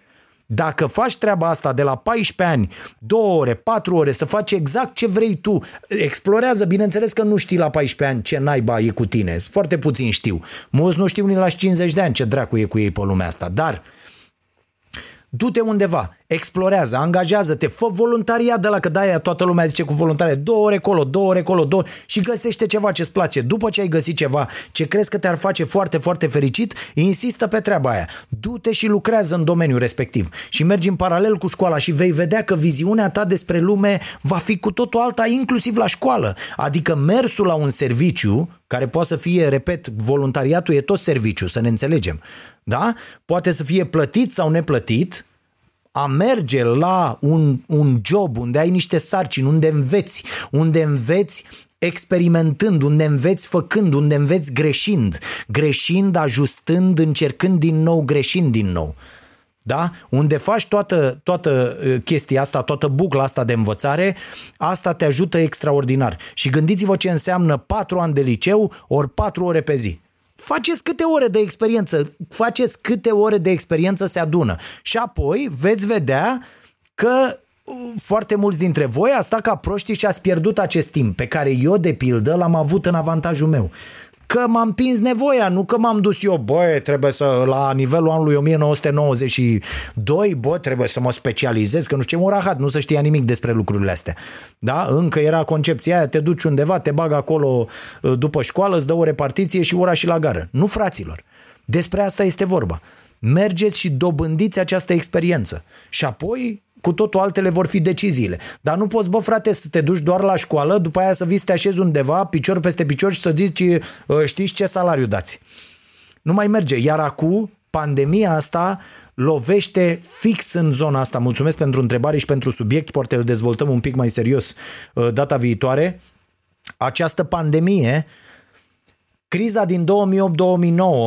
dacă faci treaba asta de la 14 ani, 2 ore, 4 ore, să faci exact ce vrei tu, explorează, bineînțeles că nu știi la 14 ani ce naiba e cu tine, foarte puțin știu. Mulți nu știu nici la 50 de ani ce dracu e cu ei pe lumea asta, dar du-te undeva, explorează, angajează-te, fă voluntariat de la că de toată lumea zice cu voluntariat, două ore colo, două ore colo, două și găsește ceva ce-ți place. După ce ai găsit ceva ce crezi că te-ar face foarte, foarte fericit, insistă pe treaba aia. Du-te și lucrează în domeniul respectiv și mergi în paralel cu școala și vei vedea că viziunea ta despre lume va fi cu totul alta, inclusiv la școală. Adică mersul la un serviciu, care poate să fie, repet, voluntariatul e tot serviciu, să ne înțelegem. Da? Poate să fie plătit sau neplătit, a merge la un, un job unde ai niște sarcini, unde înveți, unde înveți experimentând, unde înveți făcând, unde înveți greșind, greșind, ajustând, încercând din nou, greșind din nou. Da? Unde faci toată, toată uh, chestia asta, toată bucla asta de învățare, asta te ajută extraordinar. Și gândiți-vă ce înseamnă 4 ani de liceu ori 4 ore pe zi. Faceți câte ore de experiență, faceți câte ore de experiență se adună. Și apoi veți vedea că uh, foarte mulți dintre voi a stat ca proștii și ați pierdut acest timp pe care eu, de pildă, l-am avut în avantajul meu că m-am împins nevoia, nu că m-am dus eu, băi, trebuie să, la nivelul anului 1992, bă, trebuie să mă specializez, că nu știu ce, un rahat, nu să știa nimic despre lucrurile astea. Da? Încă era concepția aia, te duci undeva, te bag acolo uh, după școală, îți dă o repartiție și ora și la gară. Nu, fraților. Despre asta este vorba. Mergeți și dobândiți această experiență. Și apoi cu totul altele vor fi deciziile. Dar nu poți, bă, frate, să te duci doar la școală, după aia să vii să te așezi undeva, picior peste picior și să zici, ă, știți ce salariu dați. Nu mai merge. Iar acum, pandemia asta lovește fix în zona asta. Mulțumesc pentru întrebare și pentru subiect, poate îl dezvoltăm un pic mai serios ă, data viitoare. Această pandemie Criza din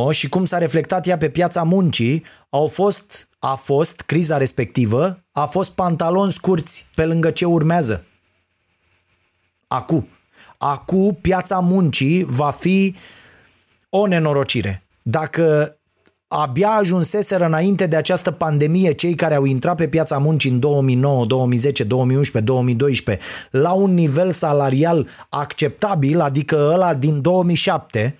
2008-2009 și cum s-a reflectat ea pe piața muncii au fost a fost, criza respectivă, a fost pantaloni scurți pe lângă ce urmează. Acu. Acu, piața muncii va fi o nenorocire. Dacă abia ajunseseră înainte de această pandemie cei care au intrat pe piața muncii în 2009, 2010, 2011, 2012 la un nivel salarial acceptabil, adică ăla din 2007,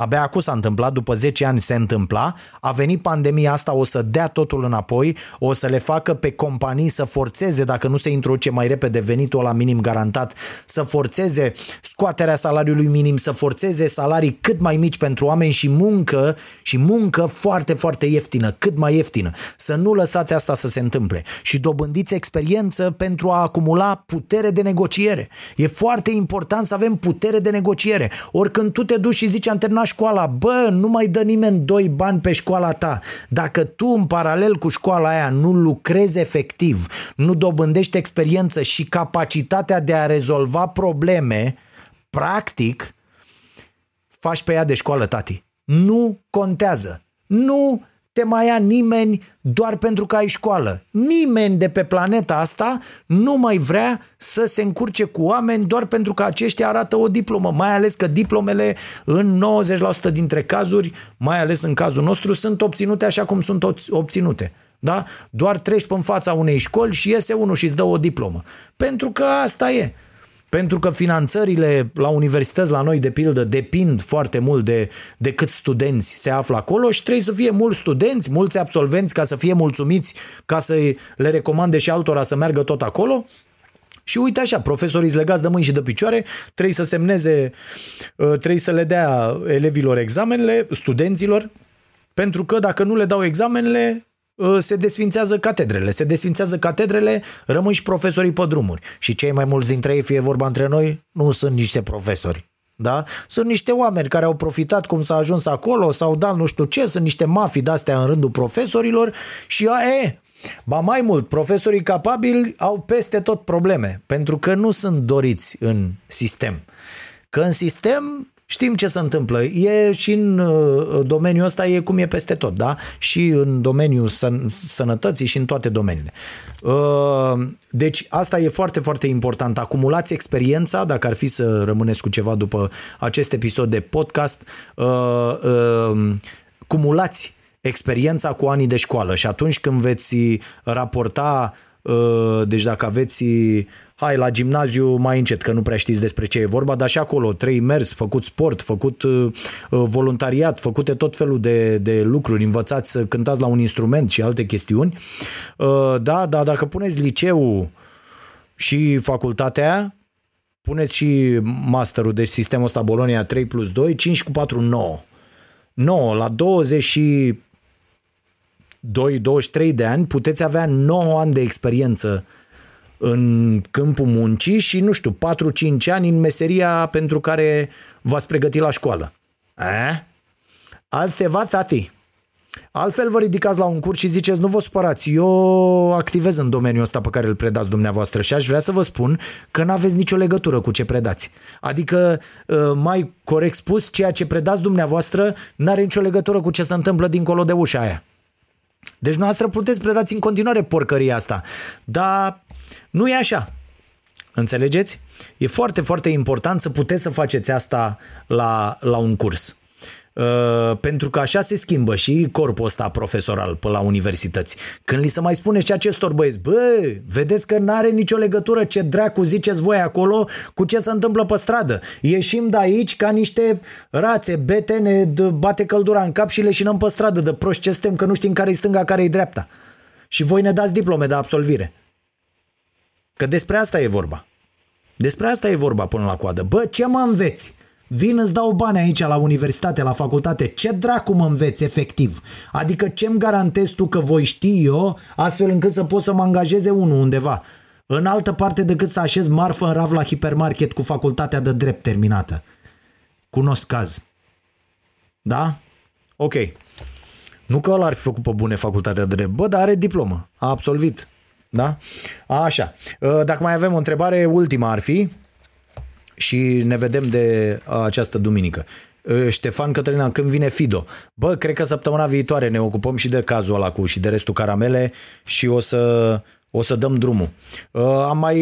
Abia acum s-a întâmplat, după 10 ani se întâmpla, a venit pandemia asta, o să dea totul înapoi, o să le facă pe companii să forțeze, dacă nu se introduce mai repede venitul la minim garantat, să forțeze scoaterea salariului minim, să forțeze salarii cât mai mici pentru oameni și muncă și muncă foarte, foarte ieftină, cât mai ieftină. Să nu lăsați asta să se întâmple și dobândiți experiență pentru a acumula putere de negociere. E foarte important să avem putere de negociere. Oricând tu te duci și zici am terminat școala, bă, nu mai dă nimeni doi bani pe școala ta. Dacă tu în paralel cu școala aia nu lucrezi efectiv, nu dobândești experiență și capacitatea de a rezolva probleme, practic, faci pe ea de școală, tati. Nu contează. Nu te mai ia nimeni doar pentru că ai școală. Nimeni de pe planeta asta nu mai vrea să se încurce cu oameni doar pentru că aceștia arată o diplomă, mai ales că diplomele în 90% dintre cazuri, mai ales în cazul nostru, sunt obținute așa cum sunt obținute. Da? Doar treci pe în fața unei școli și iese unul și îți dă o diplomă. Pentru că asta e. Pentru că finanțările la universități, la noi, de pildă, depind foarte mult de, de câți studenți se află acolo și trebuie să fie mulți studenți, mulți absolvenți ca să fie mulțumiți, ca să le recomande și altora să meargă tot acolo. Și uite așa, profesorii legați de mâini și de picioare, trebuie să semneze, uh, trebuie să le dea elevilor examenele, studenților, pentru că dacă nu le dau examenele, Uh, se desfințează catedrele. Se desfințează catedrele, rămân și profesorii pe drumuri. Și cei mai mulți dintre ei, fie vorba între noi, nu sunt niște profesori. Da? Sunt niște oameni care au profitat cum s-a ajuns acolo sau da nu știu ce, sunt niște mafii de-astea în rândul profesorilor și a, e, Ba mai mult, profesorii capabili au peste tot probleme, pentru că nu sunt doriți în sistem. Că în sistem Știm ce se întâmplă. E și în uh, domeniul ăsta e cum e peste tot, da? Și în domeniul săn- sănătății și în toate domeniile. Uh, deci asta e foarte, foarte important. Acumulați experiența, dacă ar fi să rămâneți cu ceva după acest episod de podcast, uh, cumulați experiența cu anii de școală și atunci când veți raporta deci dacă aveți hai la gimnaziu mai încet, că nu prea știți despre ce e vorba, dar și acolo trei mers, făcut sport, făcut uh, uh, voluntariat, făcute tot felul de, de lucruri, învățați să cântați la un instrument și alte chestiuni. Uh, da, dar dacă puneți liceul și facultatea, puneți și masterul, deci sistemul ăsta Bolonia 3 plus 2, 5 cu 4, 9. 9 la 20 și 2-23 de ani puteți avea 9 ani de experiență în câmpul muncii și, nu știu, 4-5 ani în meseria pentru care v-ați pregătit la școală. Eh? Altceva, tati. Altfel vă ridicați la un curs și ziceți, nu vă supărați, eu activez în domeniul ăsta pe care îl predați dumneavoastră și aș vrea să vă spun că nu aveți nicio legătură cu ce predați. Adică, ă, mai corect spus, ceea ce predați dumneavoastră nu are nicio legătură cu ce se întâmplă dincolo de ușa aia. Deci noastră puteți predați în continuare porcăria asta, dar nu e așa. Înțelegeți? E foarte, foarte important să puteți să faceți asta la, la un curs. Uh, pentru că așa se schimbă și corpul ăsta profesoral pe la universități. Când li se mai spune și acestor băieți, bă, vedeți că n-are nicio legătură ce dracu ziceți voi acolo cu ce se întâmplă pe stradă. Ieșim de aici ca niște rațe, bete, ne bate căldura în cap și leșinăm pe stradă de proști ce suntem, că nu știm care-i stânga, care-i dreapta. Și voi ne dați diplome de absolvire. Că despre asta e vorba. Despre asta e vorba până la coadă. Bă, ce mă înveți? Vin îți dau bani aici la universitate, la facultate. Ce dracu mă înveți efectiv? Adică ce-mi garantezi tu că voi ști eu astfel încât să pot să mă angajeze unul undeva? În altă parte decât să așez marfă în rav la hipermarket cu facultatea de drept terminată. Cunosc caz. Da? Ok. Nu că ăla ar fi făcut pe bune facultatea de drept. Bă, dar are diplomă. A absolvit. Da? Așa. Uh, dacă mai avem o întrebare, ultima ar fi și ne vedem de această duminică. Uh, Ștefan Cătălina, când vine Fido? Bă, cred că săptămâna viitoare ne ocupăm și de cazul ăla cu și de restul caramele și o să, o să dăm drumul. Uh, am mai,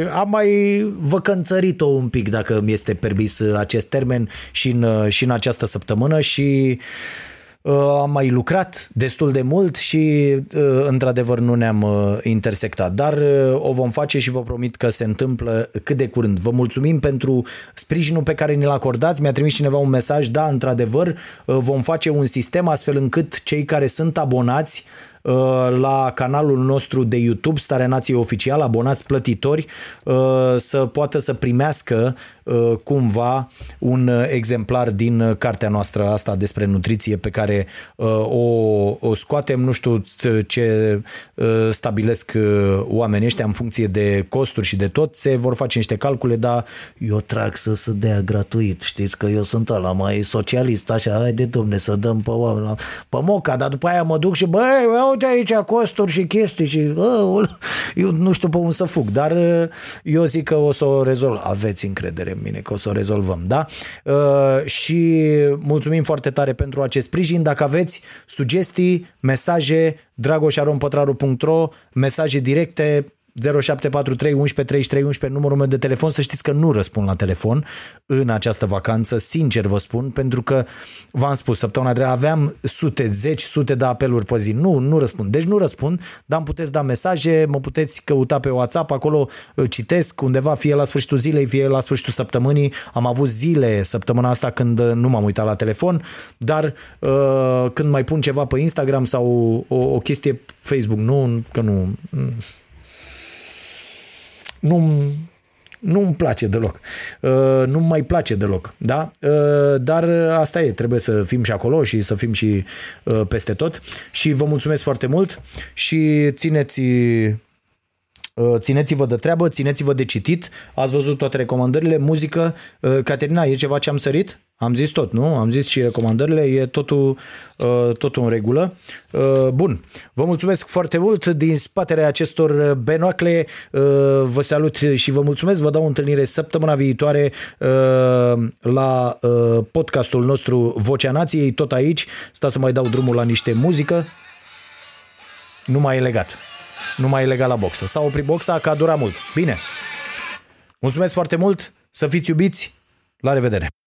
am mai văcănțărit-o un pic, dacă mi este permis acest termen, și în, și în această săptămână și uh, Uh, am mai lucrat destul de mult și uh, într-adevăr nu ne-am uh, intersectat, dar o vom face și vă promit că se întâmplă cât de curând. Vă mulțumim pentru sprijinul pe care ne-l acordați. Mi-a trimis cineva un mesaj, da, într-adevăr, vom face un sistem astfel încât cei care sunt abonați la canalul nostru de YouTube, Starea Nației Oficial, abonați plătitori, să poată să primească Uh, cumva un uh, exemplar din uh, cartea noastră asta despre nutriție pe care o, o scoatem, nu știu ce stabilesc oamenii ăștia în funcție de costuri și de tot, se vor face niște calcule, dar eu trag să se dea gratuit, știți că eu sunt ăla mai socialist, așa, hai de domne să dăm pe oameni, la, pe moca, dar după aia mă duc și băi, uite aici costuri și chestii și bă, eu nu știu pe unde să fug, dar eu zic că o să o rezolv. Aveți încredere în mine că o să o rezolvăm, da? Uh, și mulțumim foarte tare pentru acest sprijin. Dacă aveți sugestii, mesaje, dragoșarompătraru.ro, mesaje directe, 0743 11 33 11 numărul meu de telefon, să știți că nu răspund la telefon în această vacanță, sincer vă spun, pentru că v-am spus, săptămâna trecută aveam sute, zeci, sute de apeluri pe zi. Nu, nu răspund. Deci nu răspund, dar îmi puteți da mesaje, mă puteți căuta pe WhatsApp, acolo uh, citesc undeva, fie la sfârșitul zilei, fie la sfârșitul săptămânii. Am avut zile săptămâna asta când uh, nu m-am uitat la telefon, dar uh, când mai pun ceva pe Instagram sau o, o chestie Facebook, nu, că nu nu nu-mi place deloc. Uh, nu mai place deloc. Da? Uh, dar asta e, trebuie să fim și acolo și să fim și uh, peste tot. Și vă mulțumesc foarte mult și țineți uh, țineți-vă de treabă, țineți-vă de citit, ați văzut toate recomandările, muzică. Uh, Caterina, e ceva ce am sărit? Am zis tot, nu? Am zis și recomandările, e totul, uh, totul în regulă. Uh, bun, vă mulțumesc foarte mult din spatele acestor benoacle, uh, vă salut și vă mulțumesc, vă dau o întâlnire săptămâna viitoare la podcastul nostru Vocea Nației, tot aici, stați să mai dau drumul la niște muzică, nu mai e legat, nu mai e legat la boxă, s-a oprit boxa că a durat mult, bine, mulțumesc foarte mult, să fiți iubiți, la revedere!